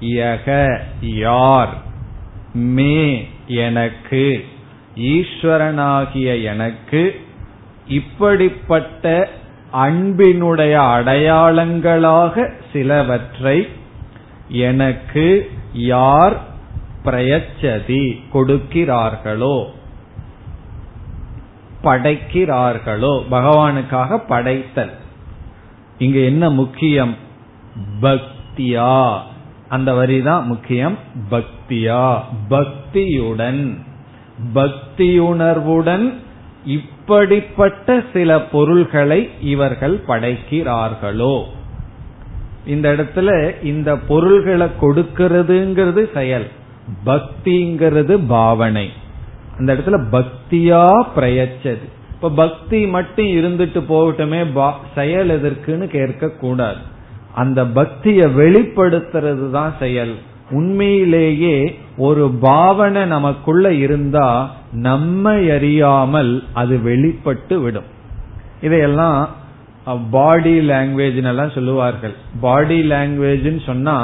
யக யார்? மே எனக்கு. ஈஸ்வரனாகிய எனக்கு. இப்படிப்பட்ட அன்பினுடைய அடையாளங்களாக சிலவற்றை எனக்கு யார் பிரயச்சதி கொடுக்கிறார்களோ? படைக்கிறார்களோ? பகவானுக்காக படைத்தல். இங்க என்ன முக்கியம்? பக்தியா. அந்த வரி தான் முக்கியம். பக்தியா. பக்தியுடன். பக்தியுணர்வுடன் இப்படிப்பட்ட சில பொருள்களை இவர்கள் படைக்கிறார்களோ? இந்த இடத்துல இந்த பொருள்களை கொடுக்கிறதுங்கிறது செயல். பக்திங்கிறது பாவனை. அந்த இடத்துல பக்தியா பிரயச்சது. இப்ப பக்தி மட்டும் இருந்துட்டு போகட்டுமே செயல் எதற்குன்னு கேட்க கூடாது அந்த பக்தியை வெளிப்படுத்துறது தான் செயல். உண்மையிலேயே ஒரு பாவனை நமக்குள்ள இருந்தா நம்மை அறியாமல் அது வெளிப்பட்டு விடும். இதையெல்லாம் பாடி லாங்குவேஜ் எல்லாம் சொல்லுவார்கள். பாடி லாங்குவேஜ்னு சொன்னா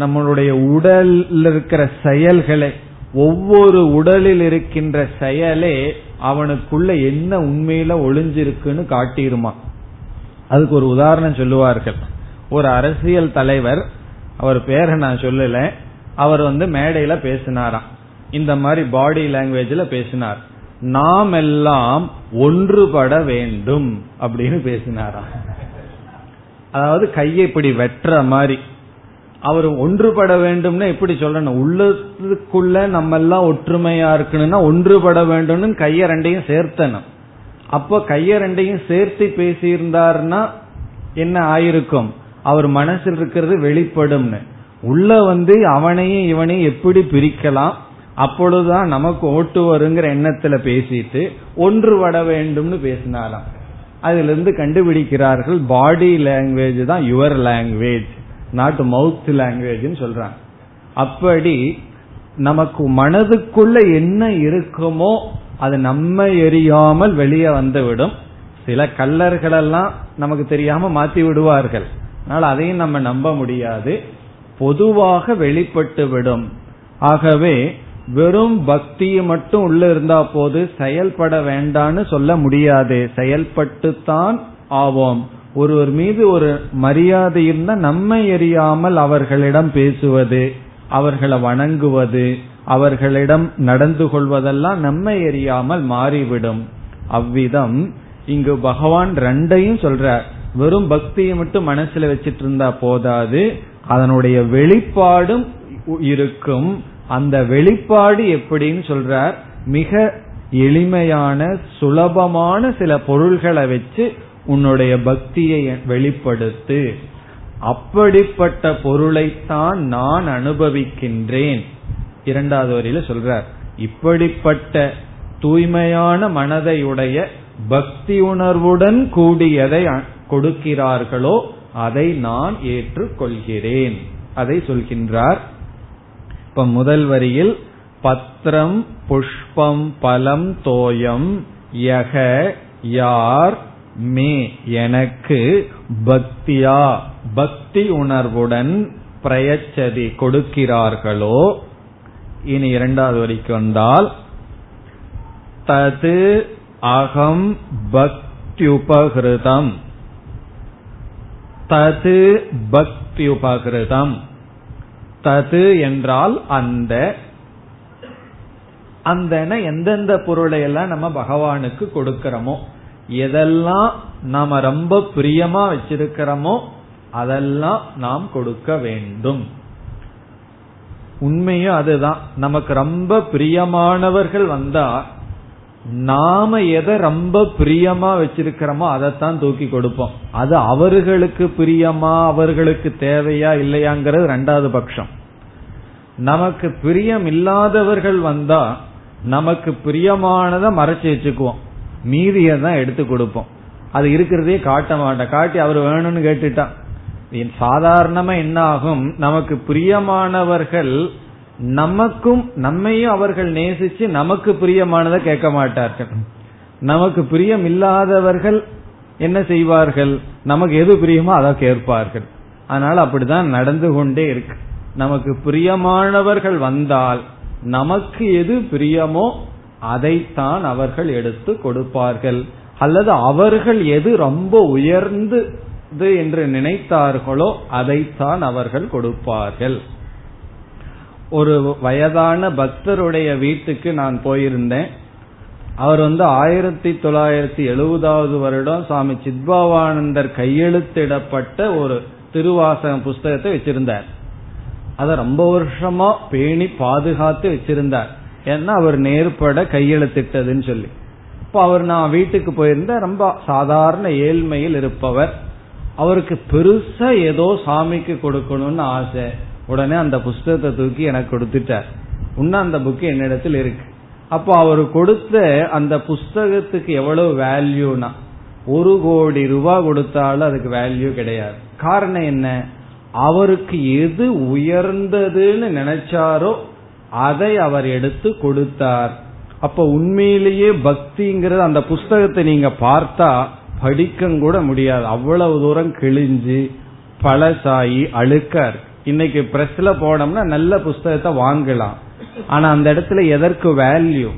நம்மளுடைய உடல் இருக்கிற செயல்களை ஒவ்வொரு உடலில் இருக்கின்ற செயலே அவனுக்குள்ள என்ன உண்மையில ஒளிஞ்சிருக்குன்னு காட்டிடுமா. அதுக்கு ஒரு உதாரணம் சொல்லுவார்கள். ஒரு அரசியல் தலைவர் அவர் பேரை நான் சொல்லல அவர் வந்து மேடையில பேசினாராம். இந்த மாதிரி பாடி லாங்குவேஜ்ல பேசினார். நாம் எல்லாம் ஒன்றுபட வேண்டும் அப்படின்னு பேசினாராம். அதாவது கையை இப்படி வெட்டுற மாதிரி. அவர் ஒன்றுபட வேண்டும்னு எப்படி சொல்லணும்? உள்ளதுக்குள்ள நம்ம எல்லாம் ஒற்றுமையா இருக்கணும்னா ஒன்றுபட வேண்டும்னு கைய ரெண்டையும் சேர்த்தணும். அப்போ கைய ரெண்டையும் சேர்த்து பேசியிருந்தாருன்னா என்ன ஆயிருக்கும்? அவர் மனசில் இருக்கிறது வெளிப்படும்னு. உள்ள வந்து அவனையும் இவனையும் எப்படி பிரிக்கலாம்? அப்பொழுதுதான் நமக்கு ஓட்டு வருங்கிற எண்ணத்துல பேசிட்டு ஒன்று வட வேண்டும்னு பேசினாராம். அதுல இருந்து கண்டுபிடிக்கிறார்கள் பாடி லாங்குவேஜ் தான் யுவர் லாங்குவேஜ் நாட் மவுத் லாங்குவேஜ்னு சொல்றாங்க. அப்படி நமக்கு மனதுக்குள்ள என்ன இருக்குமோ அது நம்ம எரியாமல் வெளியே வந்துவிடும். சில கல்லர்களெல்லாம் நமக்கு தெரியாம மாத்தி விடுவார்கள். அதனால அதையும் நம்ம நம்ப முடியாது. பொதுவாக வெளிப்பட்டு விடும். ஆகவே வெறும் பக்தி மட்டும் உள்ள இருந்தா போது செயல்பட வேண்டான்னு சொல்ல முடியாது. செயல்பட்டுத்தான் ஆவோம். ஒருவர் மீது ஒரு மரியாதை இருந்தால் நம்மை அறியாமல் அவர்களிடம் பேசுவது அவர்களை வணங்குவது அவர்களிடம் நடந்து கொள்வதெல்லாம் நம்மை அறியாமல் மாறிவிடும். அவ்விதம் இங்கு பகவான் ரெண்டையும் சொல்றார். வெறும் பக்தியை மட்டும் மனசுல வச்சிட்டு இருந்தா போதாது. அதனுடைய வெளிப்பாடும் இருக்கும். அந்த வெளிப்பாடு எப்படின்னு சொல்றார். மிக எளிமையான சுலபமான சில பொருள்களை வச்சு உன்னுடைய பக்தியை வெளிப்படுத்து. அப்படிப்பட்ட பொருளைத்தான் நான் அனுபவிக்கின்றேன். இரண்டாவது வரியில சொல்றார் இப்படிப்பட்ட தூய்மையான மனதையுடைய பக்தி உணர்வுடன் கூடியதை கொடுக்கிறார்களோ அதை நான் ஏற்றுக்கொள்கிறேன். அதை சொல்கின்றார். இப்ப முதல் வரியில் பத்திரம் புஷ்பம் பலம் தோயம் யக யார் மே எனக்கு பக்தியா? பக்தி உணர்வுடன் பிரயச்சதி கொடுக்கிறார்களோ? இனி இரண்டாவது வரைக்கும் வந்தால் தது அகம் பக்தியுபகிருதம். தது பக்தியுபகிருதம். தது என்றால் அந்த. அந்த எந்தெந்த பொருளை எல்லாம் நம்ம பகவானுக்கு கொடுக்கிறோமோ? எதெல்லாம் நாம ரொம்ப பிரியமா வச்சிருக்கிறோமோ அதெல்லாம் நாம் கொடுக்க வேண்டும். உண்மையும் அதுதான். நமக்கு ரொம்ப பிரியமானவர்கள் வந்தா நாம எதை ரொம்ப பிரியமா வச்சிருக்கிறோமோ அதைத்தான் தூக்கி கொடுப்போம். அது அவர்களுக்கு பிரியமா அவர்களுக்கு தேவையா இல்லையாங்கிறது ரெண்டாவது பட்சம். நமக்கு பிரியம் இல்லாதவர்கள் வந்தா நமக்கு பிரியமானதை மறைச்சு வச்சுக்குவோம். மீதியை தான் எடுத்து கொடுப்போம். அது இருக்கிறதே காட்ட மாட்டேன் காட்டி அவர் வேணும்னு கேட்டுட்டான். சாதாரணமா என்ன ஆகும் நமக்கு பிரியமானவர்கள் நமக்கும் நம்மையும் அவர்கள் நேசிச்சு நமக்கு பிரியமானதை கேட்க மாட்டார்கள். நமக்கு பிரியம் இல்லாதவர்கள் என்ன செய்வார்கள்? நமக்கு எது பிரியமோ அதை கேட்பார்கள். அதனால அப்படிதான் நடந்து கொண்டே இருக்கு. நமக்கு பிரியமானவர்கள் வந்தால் நமக்கு எது பிரியமோ அதைத்தான் அவர்கள் எடுத்து கொடுப்பார்கள். அல்லது அவர்கள் எது ரொம்ப உயர்ந்து என்று நினைத்தார்களோ அதைத்தான் அவர்கள் கொடுப்பார்கள். ஒரு வயதான பக்தருடைய வீட்டுக்கு நான் போயிருந்தேன். அவர் வந்து ஆயிரத்தி தொள்ளாயிரத்தி எழுபதாவது வருடம் சுவாமி சித்பாவானந்தர் கையெழுத்திடப்பட்ட ஒரு திருவாசகம் புஸ்தகத்தை வச்சிருந்தார். அதை ரொம்ப வருஷமா பேணி பாதுகாத்து வச்சிருந்தார். ஏன்னா அவர் நேர்பட கையெழுத்திட்டதுன்னு சொல்லி. இப்ப அவர் நான் வீட்டுக்கு போயிருந்த ரொம்ப சாதாரண ஏழ்மையில் இருப்பவர். அவருக்கு பெருசா ஏதோ சாமிக்கு கொடுக்கணும்னு ஆசை. உடனே அந்த புஸ்தகத்தை தூக்கி எனக்கு கொடுத்துட்டார். இன்னும் அந்த புக்கு என்னிடத்தில் இருக்கு. அப்போ அவர் கொடுத்த அந்த புஸ்தகத்துக்கு எவ்வளவு வேல்யூனா ஒரு கோடி ரூபாய் கொடுத்தாலும் அதுக்கு வேல்யூ கிடையாது. காரணம் என்ன? அவருக்கு எது உயர்ந்ததுன்னு நினைச்சாரோ அதை அவர் எடுத்து கொடுத்தார். அப்ப உண்மையிலேயே பக்திங்கிறது அந்த புஸ்தகத்தை நீங்க பார்த்தா படிக்க கூட முடியாது. அவ்வளவு தூரம் கிழிஞ்சு பழசாயி அழுக்கார். இன்னைக்கு பிரஸ்ல போனோம்னா நல்ல புஸ்தகத்தை வாங்கலாம். ஆனா அந்த இடத்துல எதற்கு வேல்யூ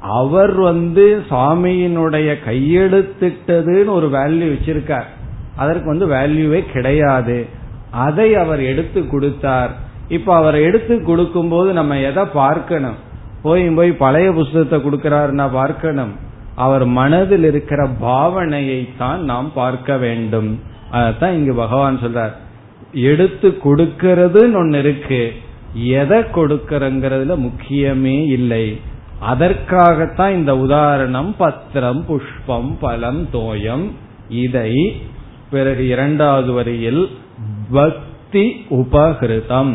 அவர் வந்து சுவாமியினுடைய கையெழுத்திட்டதுன்னு ஒரு வேல்யூ வச்சிருக்கார். அதற்கு வந்து வேல்யூவே கிடையாது. அதை அவர் எடுத்து கொடுத்தார். இப்ப அவர் எடுத்து கொடுக்கும் போது நம்ம எதை பார்க்கணும்? போய் போய் பழைய புஸ்தகத்தை கொடுக்கிறாருன்னா பார்க்கணும். அவர் மனதில் இருக்கிற பாவனையை தான் நாம் பார்க்க வேண்டும். அதான் இங்கு பகவான் சொல்றார். எடுத்து கொடுக்கறதுன்னு ஒன்னு இருக்கு. எதை கொடுக்கறங்கிறதுல முக்கியமே இல்லை. அதற்காகத்தான் இந்த உதாரணம் பத்திரம் புஷ்பம் பலம் தோயம். இதை பிறகு இரண்டாவது வரியில் பக்தி உபகிருதம்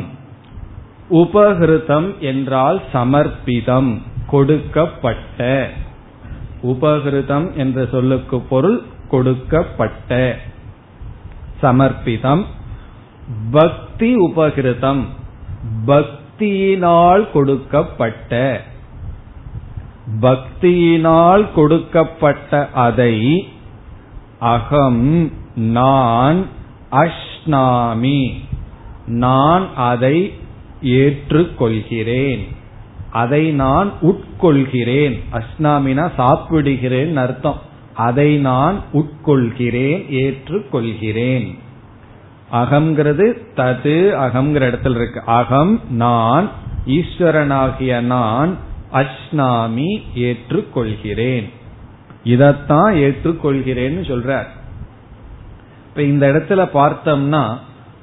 உபகிருதம் என்றால் சமர்ப்பிதம் கொடுக்கப்பட்ட. உபகிருதம் என்ற சொல்லுக்கு பொருள் கொடுக்கப்பட்ட. சமர்ப்பிதம். பக்தி உபகிருதம் பக்தியினால் கொடுக்கப்பட்ட. பக்தியினால் கொடுக்கப்பட்ட அதை அகம் நான் அஷ்னாமி நான் அதை ஏற்றுக்கொள்கிறேன். அதை நான் உட்கொள்கிறேன். அஸ்னாமினா சாப்பிடுகிறேன் அர்த்தம். அதை நான் உட்கொள்கிறேன் ஏற்றுக்கொள்கிறேன். அகம்ங்கிறது தது அகம்ங்கிற இடத்துல இருக்கு. அகம் நான் ஈஸ்வரனாகிய நான் அஸ்னாமி ஏற்றுக்கொள்கிறேன். இதத்தான் ஏற்றுக்கொள்கிறேன்னு சொல்றார். இப்ப இந்த இடத்துல பார்த்தோம்னா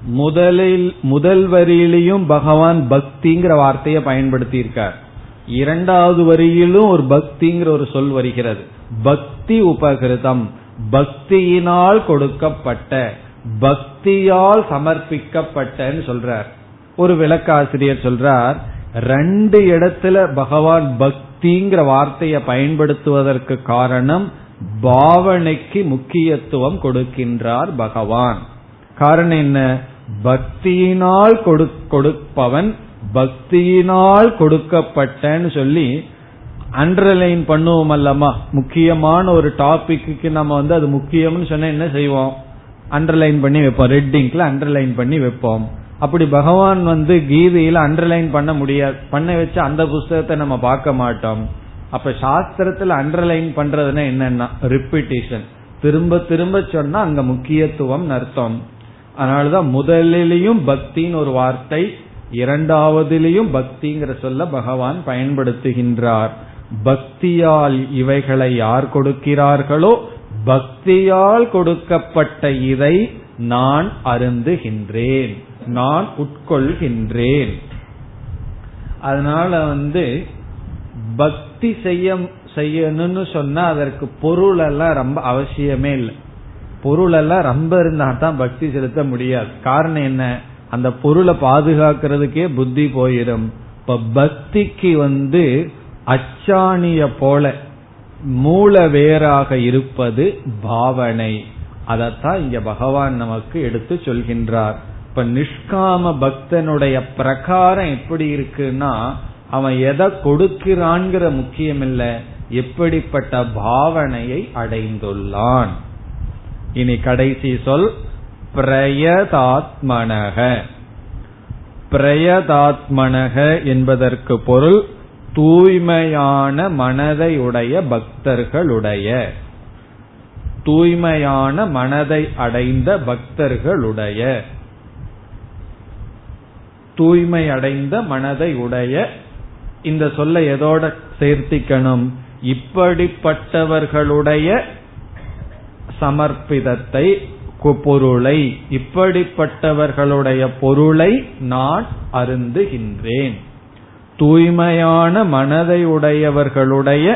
முதலில் முதல் வரியிலையும் பகவான் பக்திங்கிற வார்த்தையை பயன்படுத்தி இருக்கார் இரண்டாவது வரியிலும் ஒரு பக்திங்கிற ஒரு சொல் வருகிறது. பக்தி உபகிருதம். பக்தியினால் கொடுக்கப்பட்ட பக்தியால் சமர்ப்பிக்கப்பட்டன்னு சொல்றார். ஒரு விளக்காசிரியர் சொல்றார் ரெண்டு இடத்துல பகவான் பக்திங்கிற வார்த்தையை பயன்படுத்துவதற்கு காரணம் பாவனைக்கு முக்கியத்துவம் கொடுக்கின்றார் பகவான். காரணம் என்ன? பக்தியினால் கொடுப்பவன் பக்தியினால் கொடுக்கப்பட்டன்னு சொல்லி அண்டர்லைன் பண்ணுவோம் அல்லமா முக்கியமான ஒரு டாபிக்கு நம்ம வந்து அது முக்கியம்னு சொன்னா என்ன செய்வோம்? அண்டர்லைன் பண்ணி வைப்போம். ரெட்டிங்க்ல அண்டர்லைன் பண்ணி வைப்போம். அப்படி பகவான் வந்து கீதையில அண்டர்லைன் பண்ண முடியாது. பண்ண வச்சு அந்த புஸ்தகத்தை நம்ம பார்க்க மாட்டோம். அப்ப சாஸ்திரத்துல அண்டர்லைன் பண்றதுன்னா என்னன்னா ரிப்பிட்டேஷன் திரும்ப திரும்ப சொன்னா அங்க முக்கியத்துவம் அர்த்தம். அதனாலதான் முதலிலையும் பக்தின்னு ஒரு வார்த்தை இரண்டாவதிலையும் பக்திங்கிற சொல்ல பகவான் பயன்படுத்துகின்றார். பக்தியால் இவைகளை யார் கொடுக்கிறார்களோ பக்தியால் கொடுக்கப்பட்ட இதை நான் அருந்துகின்றேன் நான் உட்கொள்கின்றேன். அதனால வந்து பக்தி செய்ய செய்யணும்னு சொன்னா அதற்கு பொருள் எல்லாம் ரொம்ப அவசியமே இல்லை. பொருள் எல்லாம் ரொம்ப இருந்தா தான் பக்தி செலுத்த முடியாது. காரணம் என்ன? அந்த பொருளை பாதுகாக்கிறதுக்கே புத்தி போயிடும் இப்ப பக்திக்கு வந்து அச்சாணிய போல மூல வேறாக இருப்பது பாவனை. அதத்தான் இங்க பகவான் நமக்கு எடுத்து சொல்கின்றார். இப்ப நிஷ்காம பக்தனுடைய பிரகாரம் எப்படி இருக்குன்னா அவன் எதை கொடுக்கிறான்கிற முக்கியம் இல்ல எப்படிப்பட்ட பாவனையை அடைந்துள்ளான். இனி கடைசி சொல் பிரயதாத்மனக. பிரயதாத்மனக என்பதற்கு பொருள் தூய்மையான மனதை உடைய பக்தர்களுடைய. தூய்மையான மனதை அடைந்த பக்தர்களுடைய. தூய்மை அடைந்த மனதை உடைய இந்த சொல்ல எதோட சேர்த்திக்கணும்? இப்படிப்பட்டவர்களுடைய சமர்ப்பிதத்தை பொருளை இப்படிப்பட்டவர்களுடைய பொருளை நான் அருந்துகின்றேன். தூய்மையான மனதை உடையவர்களுடைய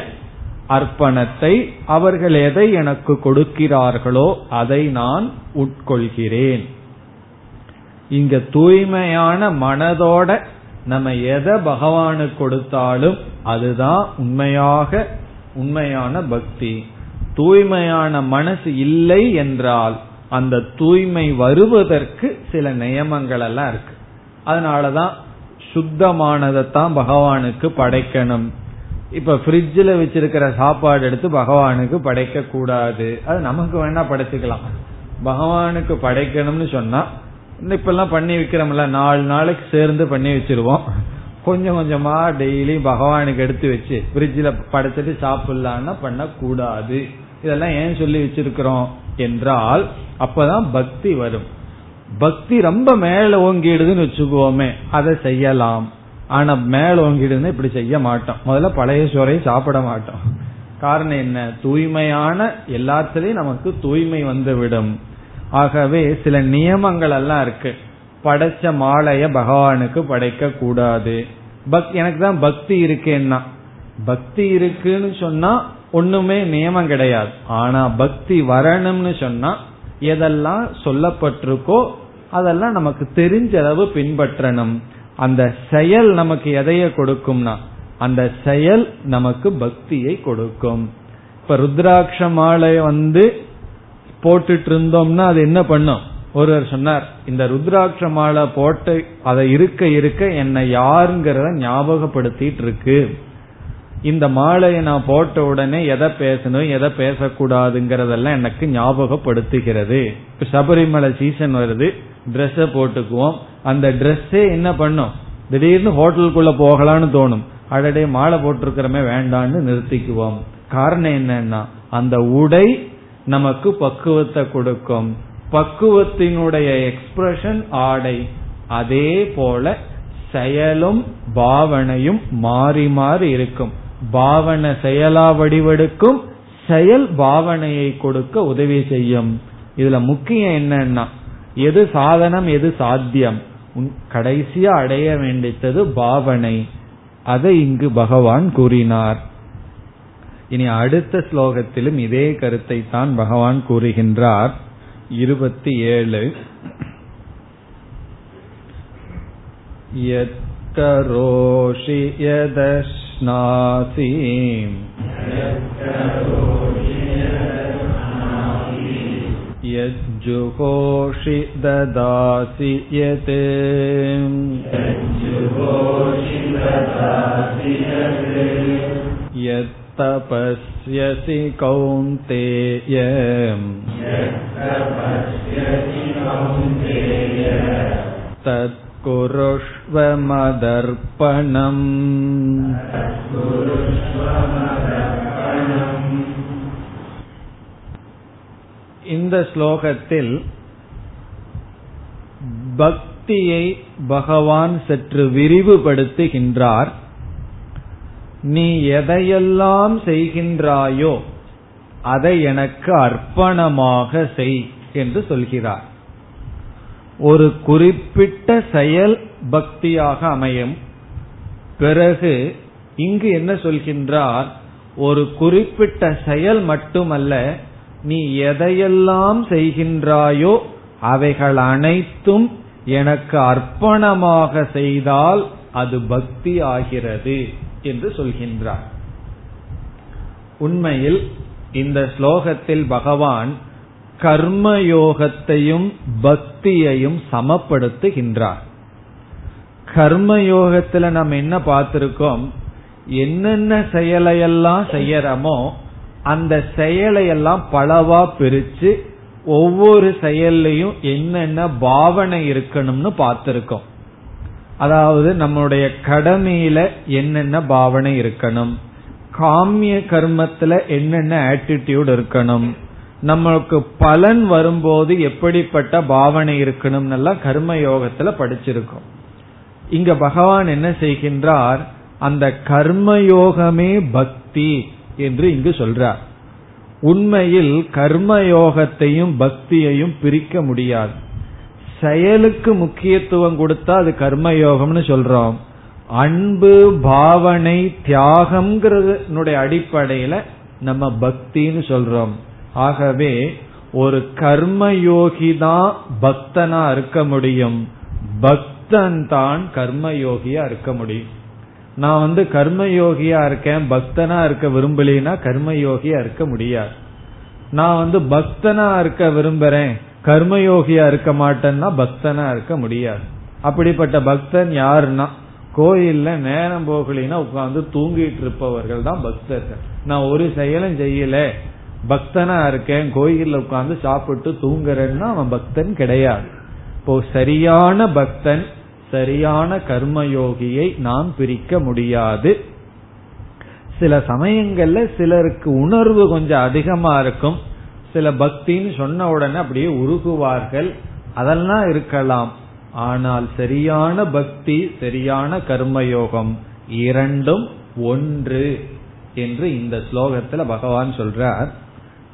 அர்ப்பணத்தை அவர்கள் எதை எனக்கு கொடுக்கிறார்களோ அதை நான் உட்கொள்கிறேன். இங்க தூய்மையான மனதோட நம்ம எதை பகவானுக்கு கொடுத்தாலும் அதுதான் உண்மையாக உண்மையான பக்தி. தூய்மையான மனசு இல்லை என்றால் அந்த தூய்மை வருவதற்கு சில நியமங்கள் எல்லாம் இருக்கு. அதனாலதான் சுத்தமானதைத்தான் பகவானுக்கு படைக்கணும். இப்ப ஃப்ரிட்ஜில் வச்சிருக்கிற சாப்பாடு எடுத்து பகவானுக்கு படைக்க கூடாது. அது நமக்கு வேணா படைச்சுக்கலாம். பகவானுக்கு படைக்கணும்னு சொன்னா இப்ப எல்லாம் பண்ணி வைக்கிறோம்ல நாலு நாளைக்கு சேர்ந்து பண்ணி வச்சிருவோம். கொஞ்சம் கொஞ்சமா டெய்லி பகவானுக்கு எடுத்து வச்சு ஃப்ரிட்ஜில் படைச்சிட்டு சாப்பிடலான்னா பண்ணக்கூடாது. இதெல்லாம் ஏன் சொல்லி வச்சிருக்கிறோம் என்றால் அப்பதான் பக்தி வரும். பக்தி ரொம்ப மேல ஓங்கிடுதுன்னு வச்சுக்குவோமே அதை செய்யலாம். ஆனா மேல ஓங்கிடுதுன்னு இப்படி செய்ய மாட்டோம். முதல்ல பழைய சோறை சாப்பிட மாட்டோம். காரணம் என்ன? தூய்மையான எல்லாத்திலையும் நமக்கு தூய்மை வந்துவிடும். ஆகவே சில நியமங்கள் எல்லாம் இருக்கு. படைச்ச மாலைய பகவானுக்கு படைக்க கூடாது. பக் எனக்கு தான் பக்தி இருக்கேன்னா. பக்தி இருக்குன்னு சொன்னா ஒண்ணுமே நியமம் கிடையாது. ஆனா பக்தி வரணும்னு சொன்னா எதெல்லாம் சொல்லப்பட்டிருக்கோ அதெல்லாம் நமக்கு தெரிஞ்ச அளவு பின்பற்றணும். அந்த செயல் நமக்கு எதைய கொடுக்கும்னா அந்த செயல் நமக்கு பக்தியை கொடுக்கும். இப்ப ருத்ராட்ச மாலை வந்து போட்டுட்டு இருந்தோம்னா அது என்ன பண்ணும்? ஒருவர் சொன்னார் இந்த ருத்ராட்ச மாலை போட்டு அதை இருக்க இருக்க என்னை யாருங்கிறத ஞாபகப்படுத்திட்டு இருக்கு இந்த மாலையை நான் போட்ட உடனே எதை பேசணும் எதை பேசக்கூடாதுங்கிறதெல்லாம் எனக்கு ஞாபகப்படுத்துகிறது. இப்ப சபரிமலை சீசன் வருது ட்ரெஸ்ஸ போட்டுக்குவோம். அந்த ட்ரெஸ்ஸே என்ன பண்ணும்? திடீர்னு ஹோட்டலுக்குள்ள போகலான்னு தோணும். அடடே மாலை போட்டிருக்கிறமே வேண்டான்னு நிறுத்திக்குவோம். காரணம் என்னன்னா அந்த உடை நமக்கு பக்குவத்தை கொடுக்கும். பக்குவத்தினுடைய எக்ஸ்பிரஷன் ஆடை. அதே போல செயலும் பாவனையும் மாறி மாறி இருக்கும். பாவனை செயலா வடிவெடுக்கும் செயல் பாவனையை கொடுக்க உதவி செய்யும் இதுல முக்கியம் என்னன்னா எது சாதனம் எது சாத்தியம் கடைசியா அடைய வேண்டித்தது பாவனை அதை இங்கு பகவான் கூறினார் இனி அடுத்த ஸ்லோகத்திலும் இதே கருத்தை தான் பகவான் கூறுகின்றார் இருபத்தி ஏழு यत्करोषि यदश्नासि यज्जुहोषि ददासि यत् यत्तपस्यसि कौन्तेय तत् कुरुष्व मदर्पणम् இந்த ஸ்லோகத்தில் பக்தியை பகவான் சற்று விரிவுபடுத்துகின்றார் நீ எதையெல்லாம் செய்கின்றாயோ அதை எனக்கு அர்ப்பணமாக செய் என்று சொல்கிறார் ஒரு குறிப்பிட்ட செயல் பக்தியாக அமையும். பிறகு இங்கு என்ன சொல்கின்றார்? ஒரு குறிப்பிட்ட செயல் மட்டுமல்ல நீ எதையெல்லாம் செய்கின்றாயோ அவைகள் அனைத்தும் எனக்கு அர்ப்பணமாக செய்தால் அது பக்தி ஆகிறது என்று சொல்கின்றார். உண்மையில் இந்த ஸ்லோகத்தில் பகவான் கர்மயோகத்தையும் பக்தியையும் சமப்படுத்துகின்றார். கர்மயோகத்துல நம்ம என்ன பார்த்திருக்கோம்? என்னென்ன செயலையெல்லாம் செய்யறோமோ அந்த செயலையெல்லாம் பலவா பிரிச்சு ஒவ்வொரு செயல்லையும் என்னென்ன பாவனை இருக்கணும்னு பார்த்திருக்கோம். அதாவது நம்மளுடைய கடமையில என்னென்ன பாவனை இருக்கணும்? காமிய கர்மத்துல என்னென்ன ஆட்டிடியூட் இருக்கணும்? நம்மளுக்கு பலன் வரும்போது எப்படிப்பட்ட பாவனை இருக்கணும் எல்லாம் கர்ம யோகத்துல படிச்சிருக்கோம். இங்க பகவான் என்ன செய்கின்றார்? அந்த கர்மயோகமே பக்தி என்று இங்கு சொல்றார். உண்மையில் கர்மயோகத்தையும் பக்தியையும் பிரிக்க முடியாது. செயலுக்கு முக்கியத்துவம் கொடுத்தா அது கர்மயோகம்னு சொல்றோம். அன்பு பாவனை தியாகம்ங்கிறது அடிப்படையில நம்ம பக்தின்னு சொல்றோம். ஆகவே ஒரு கர்மயோகி தான் பக்தனா இருக்க முடியும். பக்தன் தான் கர்மயோகியா இருக்க முடியும். நான் வந்து கர்மயோகியா இருக்கேன் பக்தனா இருக்க விரும்பலினா கர்மயோகியா இருக்க முடியாது. நான் வந்து பக்தனா இருக்க விரும்புறேன் கர்மயோகியா இருக்க மாட்டேன்னா பக்தனா இருக்க முடியாது. அப்படிப்பட்ட பக்தன் யாருன்னா கோயில்ல நேரம் போகலினா உட்காந்து தூங்கிட்டு இருப்பவர்கள் தான் பக்தர்கள். நான் ஒரு செயலும் செய்யல பக்தனா இருக்கேன் கோயில்ல உட்கார்ந்து சாப்பிட்டு தூங்குறேன்னா அவன் பக்தன் கிடையாது. இப்போ சரியான பக்தன் சரியான கர்மயோகியை நாம் பிரிக்க முடியாது. சில சமயங்கள்ல சிலருக்கு உணர்வு கொஞ்சம் அதிகமா இருக்கும். சில பக்தின்னு சொன்ன உடனே அப்படியே உருகுவார்கள். அதெல்லாம் இருக்கலாம். ஆனால் சரியான பக்தி சரியான கர்மயோகம் இரண்டும் ஒன்று என்று இந்த ஸ்லோகத்துல பகவான் சொல்றார்.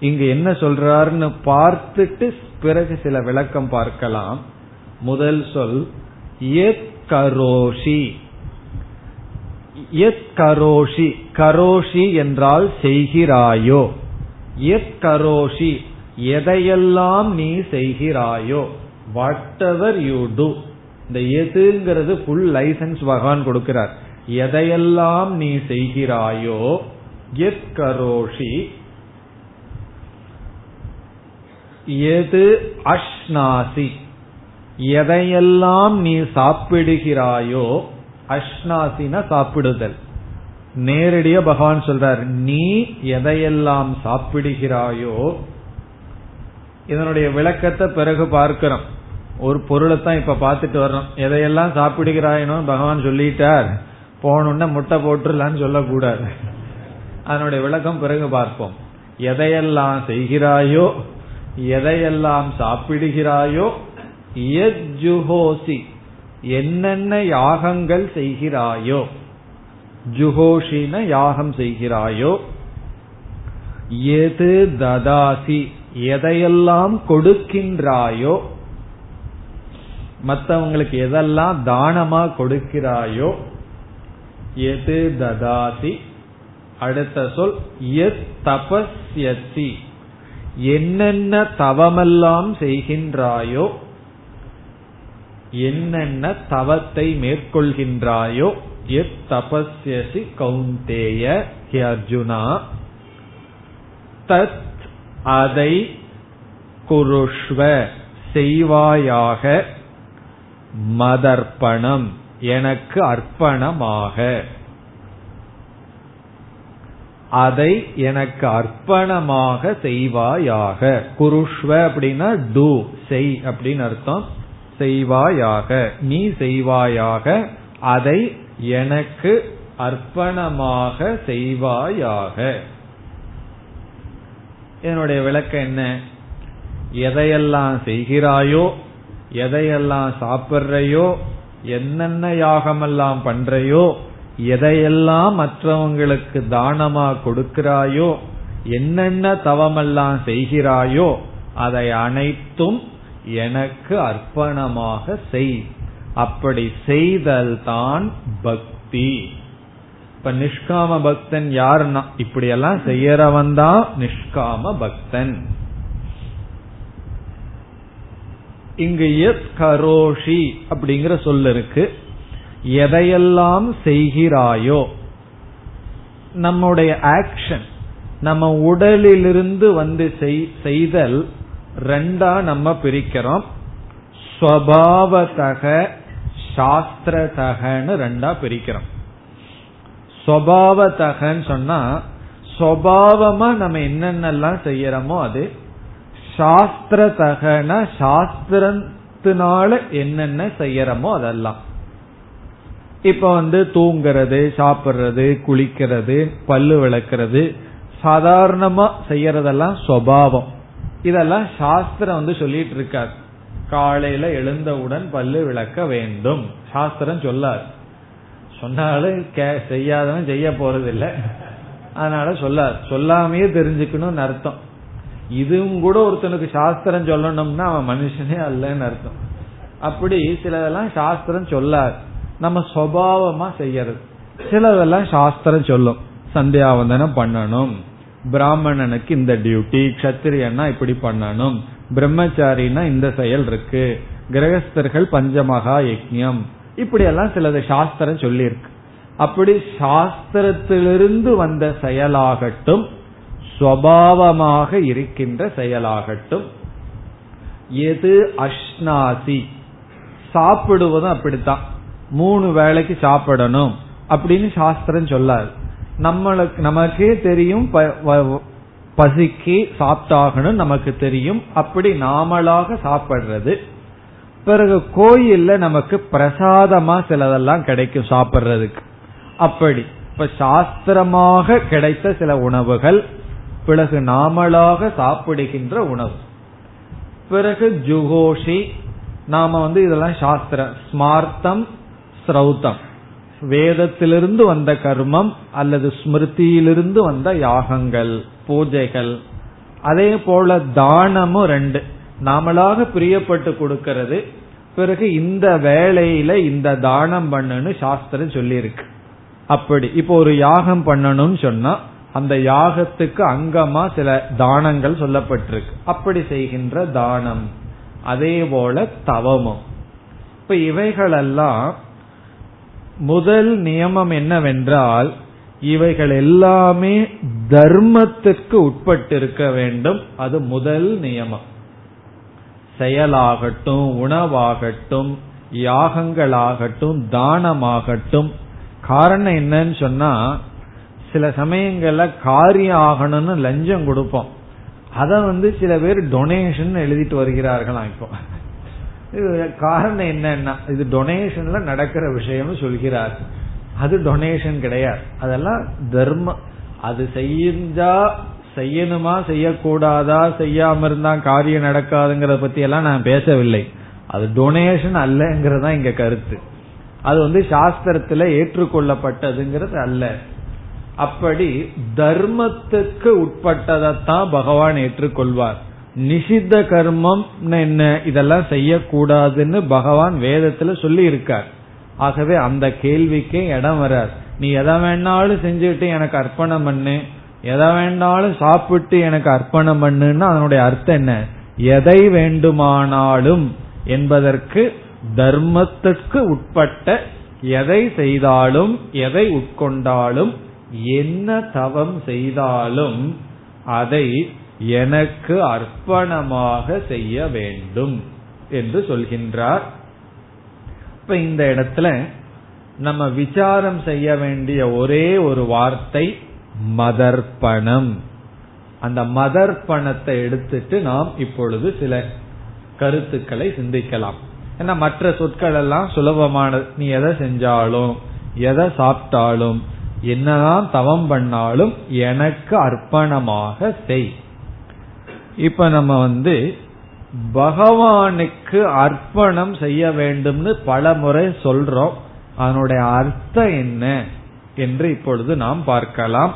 இங்கு என்ன சொல்றாருன்னு பார்த்துட்டு பிறகு சில விளக்கம் பார்க்கலாம். முதல் சொல் எத் கரோஷி. எத் கரோஷி. கரோஷி என்றால் செய்கிறாயோ? எத் கரோஷி. எதையெல்லாம் நீ செய்கிறாயோ? வாட் எவர் யூ டூ இந்த எதுங்கிறது ஃபுல் லைசன்ஸ் பகவான் கொடுக்கிறார். எதையெல்லாம் நீ செய்கிறாயோ? எத் கரோஷி. எது அஷ்னாசி எதையெல்லாம் நீ சாப்பிடுகிறாயோ அஷ்நாசின சாப்பிடுதல். நேரடியா பகவான் சொல்றார் நீ எதையெல்லாம் சாப்பிடுகிறாயோ இதனுடைய விளக்கத்தை பிறகு பார்க்கிறோம். ஒரு பொருளை தான் இப்ப பார்த்துட்டு வர்றோம் எதையெல்லாம் சாப்பிடுகிறாயனோ பகவான் சொல்லிட்டார். போனோம்னா முட்டை போட்டுலான்னு சொல்லக்கூடாது. அதனுடைய விளக்கம் பிறகு பார்ப்போம். எதையெல்லாம் செய்கிறாயோ எதையெல்லாம் சாப்பிடுகிறாயோ ஜுஹோசி என்னென்ன யாகங்கள் செய்கிறாயோ ஜுஹோஷின யாகம் செய்கிறாயோ எது ததாசி எதையெல்லாம் கொடுக்கின்றாயோ மற்றவங்களுக்கு எதெல்லாம் தானமா கொடுக்கிறாயோ எது ததாசி அடுத்த சொல் எத் தபஸ்யசி. என்னென்ன தவமெல்லாம் செய்கின்றாயோ என்னென்ன தவத்தை மேற்கொள்கின்றாயோ எத் தபஸ்யசி கௌந்தேய அர்ஜுனா தத் அதை குருஷ்வ செய்வாயாக மதர்ப்பணம் எனக்கு அர்ப்பணமாக. அதை எனக்கு அர்ப்பணமாக செய்வாயாக. குருஷ்வ அப்படின்னா டூ செய் அப்படின்னு அர்த்தம். செய்வாயாக. நீ செய்வாயாக. அதை எனக்கு அர்ப்பணமாக செய்வாயாக. என்னுடைய விளக்கம் என்ன? எதையெல்லாம் செய்கிறாயோ எதையெல்லாம் சாப்பிட்றையோ என்னென்ன யாகமெல்லாம் பண்றையோ எதையெல்லாம் மற்றவங்களுக்கு தானமா கொடுக்கிறாயோ என்னென்ன தவமெல்லாம் செய்கிறாயோ அதை அனைத்தும் எனக்கு அர்ப்பணமாக செய். அப்படி செய்தல் தான் பக்தி. இப்ப நிஷ்காம பக்தன் யாருன்னா இப்படியெல்லாம் செய்யறவன் தான் நிஷ்காம பக்தன். இங்கு எத் கரோஷி அப்படிங்கிற சொல் இருக்கு. எதையெல்லாம் செய்கிறாயோ நம்முடைய ஆக்ஷன் நம்ம உடலிலிருந்து வந்து செய்தல் ரெண்டா நம்ம பிரிக்கிறோம். ஸ்வபாவதக சாஸ்திரதகன்னு ரெண்டா பிரிக்கிறோம். ஸ்வபாவதகன்னு சொன்னா ஸ்வபாவமா நம்ம என்னென்னலாம் செய்யறோமோ அது சாஸ்திரதகன சாஸ்திரத்தினால என்னென்ன செய்யறோமோ அதெல்லாம். இப்ப வந்து தூங்குறது சாப்பிடுறது குளிக்கிறது பல்லு விளக்குறது சாதாரணமா செய்யறதெல்லாம் சுவாவம் இதெல்லாம் சாஸ்திரம் வந்து சொல்லிட்டு இருக்கார். காலையில எழுந்தவுடன் பல்லு விளக்க வேண்டும். சாஸ்திரம் சொல்லார். சொன்னாலும் செய்யாதவன் செய்ய போறது இல்ல அதனால சொல்லாது சொல்லாமையே தெரிஞ்சுக்கணும்னு அர்த்தம். இதுவும் கூட ஒருத்தனுக்கு சாஸ்திரம் சொல்லணும்னா அவன் மனுஷனே அல்லன்னு அர்த்தம். அப்படி சிலதெல்லாம் சாஸ்திரம் சொல்லாது நம்ம சுவாவமா செய்யறது. சிலதெல்லாம் சாஸ்திரம் சொல்லும். சந்தியாவந்தனம் பண்ணணும். பிராமணனுக்கு இந்த டியூட்டி கத்திரியன்னா இப்படி பண்ணணும். பிரம்மச்சாரின்னா இந்த செயல் இருக்கு. கிரகஸ்தர்கள் பஞ்சமகா யஜ்யம். இப்படி எல்லாம் சிலது சாஸ்திரம் சொல்லியிருக்கு. அப்படி சாஸ்திரத்திலிருந்து வந்த செயலாகட்டும் சுவாவமாக இருக்கின்ற செயலாகட்டும் எது அஷ்னாசி சாப்பிடுவதும் அப்படித்தான். மூணு வேளைக்கு சாப்பிடணும் அப்படின்னு சாஸ்திரம் சொல்லாது. நம்மளுக்கு நமக்கே தெரியும் பசிக்கு சாப்பிட்டாகணும் நமக்கு தெரியும். அப்படி நாமளாக சாப்பிடுறது. பிறகு கோயில்ல நமக்கு பிரசாதமா சிலதெல்லாம் கிடைக்கும் சாப்பிடுறதுக்கு. அப்படி. இப்ப சாஸ்திரமாக கிடைத்த சில உணவுகள் பிறகு நாமளாக சாப்பிடுகின்ற உணவு. பிறகு ஜுகோஷி நாம வந்து இதெல்லாம் சாஸ்திரம். ஸ்மார்த்தம் ஸ்ரௌத்தம் வேதத்திலிருந்து வந்த கர்மம் அல்லது ஸ்மிருதியிலிருந்து வந்த யாகங்கள் பூஜைகள். அதே போல தானமும் ரெண்டு. நாமளாக பிரியப்பட்டு கொடுக்கிறது பிறகு இந்த வேலையில இந்த தானம் பண்ணுன்னு சாஸ்திரம் சொல்லியிருக்கு. அப்படி. இப்போ ஒரு யாகம் பண்ணணும்னு சொன்னா அந்த யாகத்துக்கு அங்கமா சில தானங்கள் சொல்லப்பட்டிருக்கு. அப்படி செய்கின்ற தானம். அதே போல தவமும். இப்ப இவைகளெல்லாம் முதல் நியமம் என்னவென்றால் இவைகள் எல்லாமே தர்மத்திற்கு உட்பட்டிருக்க வேண்டும். அது முதல் நியமம். செயலாகட்டும் உணவாகட்டும் யாகங்களாகட்டும் தானமாகட்டும். காரணம் என்னன்னு சொன்னா சில சமயங்கள்ல காரியம் ஆகணும்னு லஞ்சம் கொடுப்போம். அத வந்து சில பேர் டொனேஷன் எழுதிட்டு வருகிறார்களாம் இப்போ. காரணம் என்னன்னா இது டொனேஷன்ல நடக்கிற விஷயம்னு சொல்கிறார். அது டொனேஷன் கிடையாது. அதெல்லாம் தர்மம். அது செஞ்சா செய்யணுமா செய்யக்கூடாதா செய்யாம இருந்தா காரியம் நடக்காதுங்கிறத பத்தி எல்லாம் நான் பேசவில்லை. அது டொனேஷன் அல்லங்கிறதா இங்க கருத்து. அது வந்து சாஸ்திரத்துல ஏற்றுக்கொள்ளப்பட்டதுங்கிறது அல்ல. அப்படி தர்மத்துக்கு உட்பட்டதைத்தான் பகவான் ஏற்றுக்கொள்வார். நிஷித்த கர்மம் என்ன? இதெல்லாம் செய்யக்கூடாதுன்னு பகவான் வேதத்துல சொல்லி இருக்கார் ஆகவே அந்த கேள்விக்கே இடம் வராது. நீ எதை வேணாலும் செஞ்சுட்டு எனக்கு அர்ப்பணம் பண்ணு. எதை வேணாலும் சாப்பிட்டு எனக்கு அர்ப்பணம் பண்ணுன்னா அதனுடைய அர்த்தம் என்ன? எதை வேண்டுமானாலும் என்பதற்கு தர்மத்துக்கு உட்பட்ட எதை செய்தாலும் எதை உட்கொண்டாலும் என்ன தவம் செய்தாலும் அதை எனக்கு அர்ப்பணமாக செய்ய வேண்டும் என்று சொல்கின்றார். இப்ப இந்த இடத்துல நம்ம விசாரம் செய்ய வேண்டிய ஒரே ஒரு வார்த்தை மதர்ப்பணம். அந்த மதர்ப்பணத்தை எடுத்துட்டு நாம் இப்பொழுது சில கருத்துக்களை சிந்திக்கலாம். ஏன்னா மற்ற சொற்கள் எல்லாம் சுலபமானது நீ எதை செஞ்சாலும் எதை சாப்பிட்டாலும் என்னதான் தவம் பண்ணாலும் எனக்கு அர்ப்பணமாக செய். இப்ப நம்ம வந்து பகவானுக்கு அர்ப்பணம் செய்ய வேண்டும்னு பல முறை சொல்றோம். அதனுடைய அர்த்தம் என்ன என்று இப்பொழுது நாம் பார்க்கலாம்.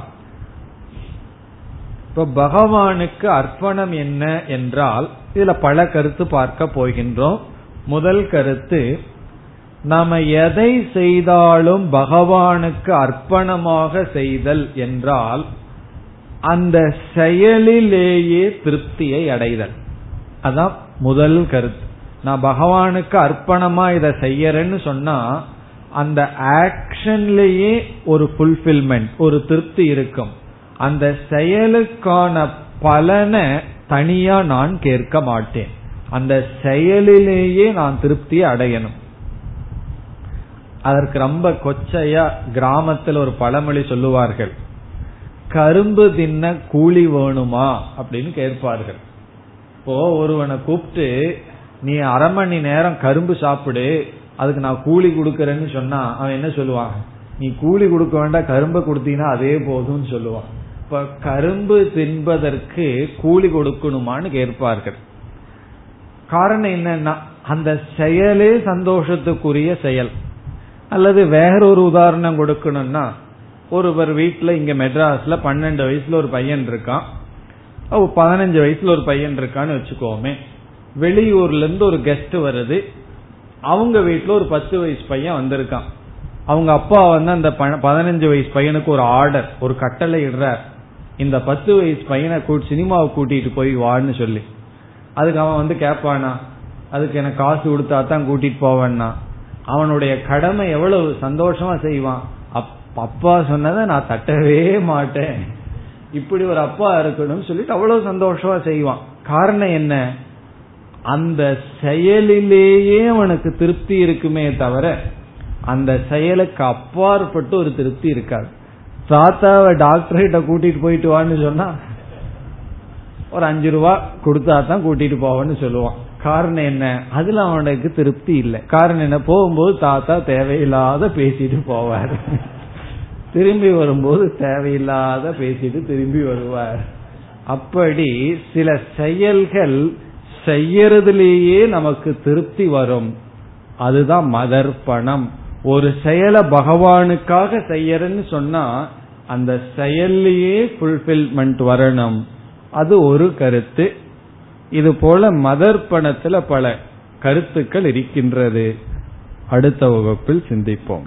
இப்ப பகவானுக்கு அர்ப்பணம் என்ன என்றால் இதுல பல கருத்து பார்க்க போகின்றோம். முதல் கருத்து நாம எதை செய்தாலும் பகவானுக்கு அர்ப்பணமாக செய்தல் என்றால் அந்த செயலிலேயே திருப்தியை அடைதல். அதான் முதல் கருத்து. நான் பகவானுக்கு அர்ப்பணமா இதை செய்யறேன்னு சொன்னா அந்த ஆக்ஷன்லேயே ஒரு புல்பில்மெண்ட் ஒரு திருப்தி இருக்கும். அந்த செயலுக்கான பலனை தனியா நான் கேட்க மாட்டேன். அந்த செயலிலேயே நான் திருப்தியை அடையணும். அதற்கு ரொம்ப கொச்சையா கிராமத்தில் ஒரு பழமொழி சொல்லுவார்கள். கரும்பு தின்ன கூலி வேணுமா? அப்படின்னு கேட்பார்கள். இப்போ ஒருவனை கூப்பிட்டு நீ அரை மணி நேரம் கரும்பு சாப்பிடு. அதுக்கு நான் கூலி கொடுக்கறேன்னு சொன்னா அவன் என்ன சொல்லுவான்? நீ கூலி கொடுக்க வேண்டாம் கரும்பை கொடுத்தீங்கன்னா அதே போதும்னு சொல்லுவான். இப்ப கரும்பு தின்பதற்கு கூலி கொடுக்கணுமான்னு கேட்பார்கள். காரணம் என்னன்னா அந்த செயலே சந்தோஷத்துக்குரிய செயல். அல்லது வேறொரு உதாரணம் கொடுக்கணும்னா ஒருவர் வீட்டுல இங்க மெட்ராஸ்ல பன்னெண்டு வயசுல ஒரு பையன் இருக்கான். பதினஞ்சு வயசுல ஒரு பையன் இருக்கான்னு வச்சுக்கோமே. வெளியூர்ல இருந்து ஒரு கெஸ்ட் வருது. அவங்க வீட்டுல ஒரு பத்து வயசு பையன் வந்திருக்கான். அவங்க அப்பா வந்து அந்த பதினஞ்சு வயசு பையனுக்கு ஒரு ஆர்டர் ஒரு கட்டளை இடுறார். இந்த பத்து வயசு பையனை சினிமாவை கூட்டிட்டு போய் வான்னு சொல்லி. அதுக்கு அவன் வந்து கேட்பானா அதுக்கு எனக்கு காசு கொடுத்தா தான் கூட்டிட்டு போவேன்னா. அவனுடைய கடமை எவ்வளவு சந்தோஷமா செய்வான். அப்பா சொன்னதை நான் தட்டவே மாட்டேன். இப்படி ஒரு அப்பா இருக்கணும்னு சொல்லிட்டு அவ்வளவு சந்தோஷமா செய்வான். காரணம் என்ன? அந்த செயலிலேயே அவனுக்கு திருப்தி இருக்குமே தவிர அந்த செயலுக்கு அப்பாற்பட்டு ஒரு திருப்தி இருக்காது. தாத்தாவை டாக்டர் கிட்ட கூட்டிட்டு போயிட்டு வான்னு சொன்னா ஒரு அஞ்சு ரூபா கொடுத்தா தான் கூட்டிட்டு போவேன்னு சொல்லுவான். காரணம் என்ன? அதுல அவனுக்கு திருப்தி இல்லை. காரணம் என்ன? போகும்போது தாத்தா தேவையில்லாத பேசிட்டு போவார். திரும்பி வரும்போது தேவையில்லாத பேசிட்டு திரும்பி வருவார். அப்படி சில செயல்கள் செய்யறதுலேயே நமக்கு திருப்தி வரும். அதுதான் மதர்ப்பணம். ஒரு செயலை பகவானுக்காக செய்யறன்னு சொன்னா அந்த செயல்லையே புல்பில்மெண்ட் வரணும். அது ஒரு கருத்து. இது போல மதர்ப்பணத்துல பல கருத்துக்கள் இருக்கின்றது. அடுத்த வகுப்பில் சிந்திப்போம்.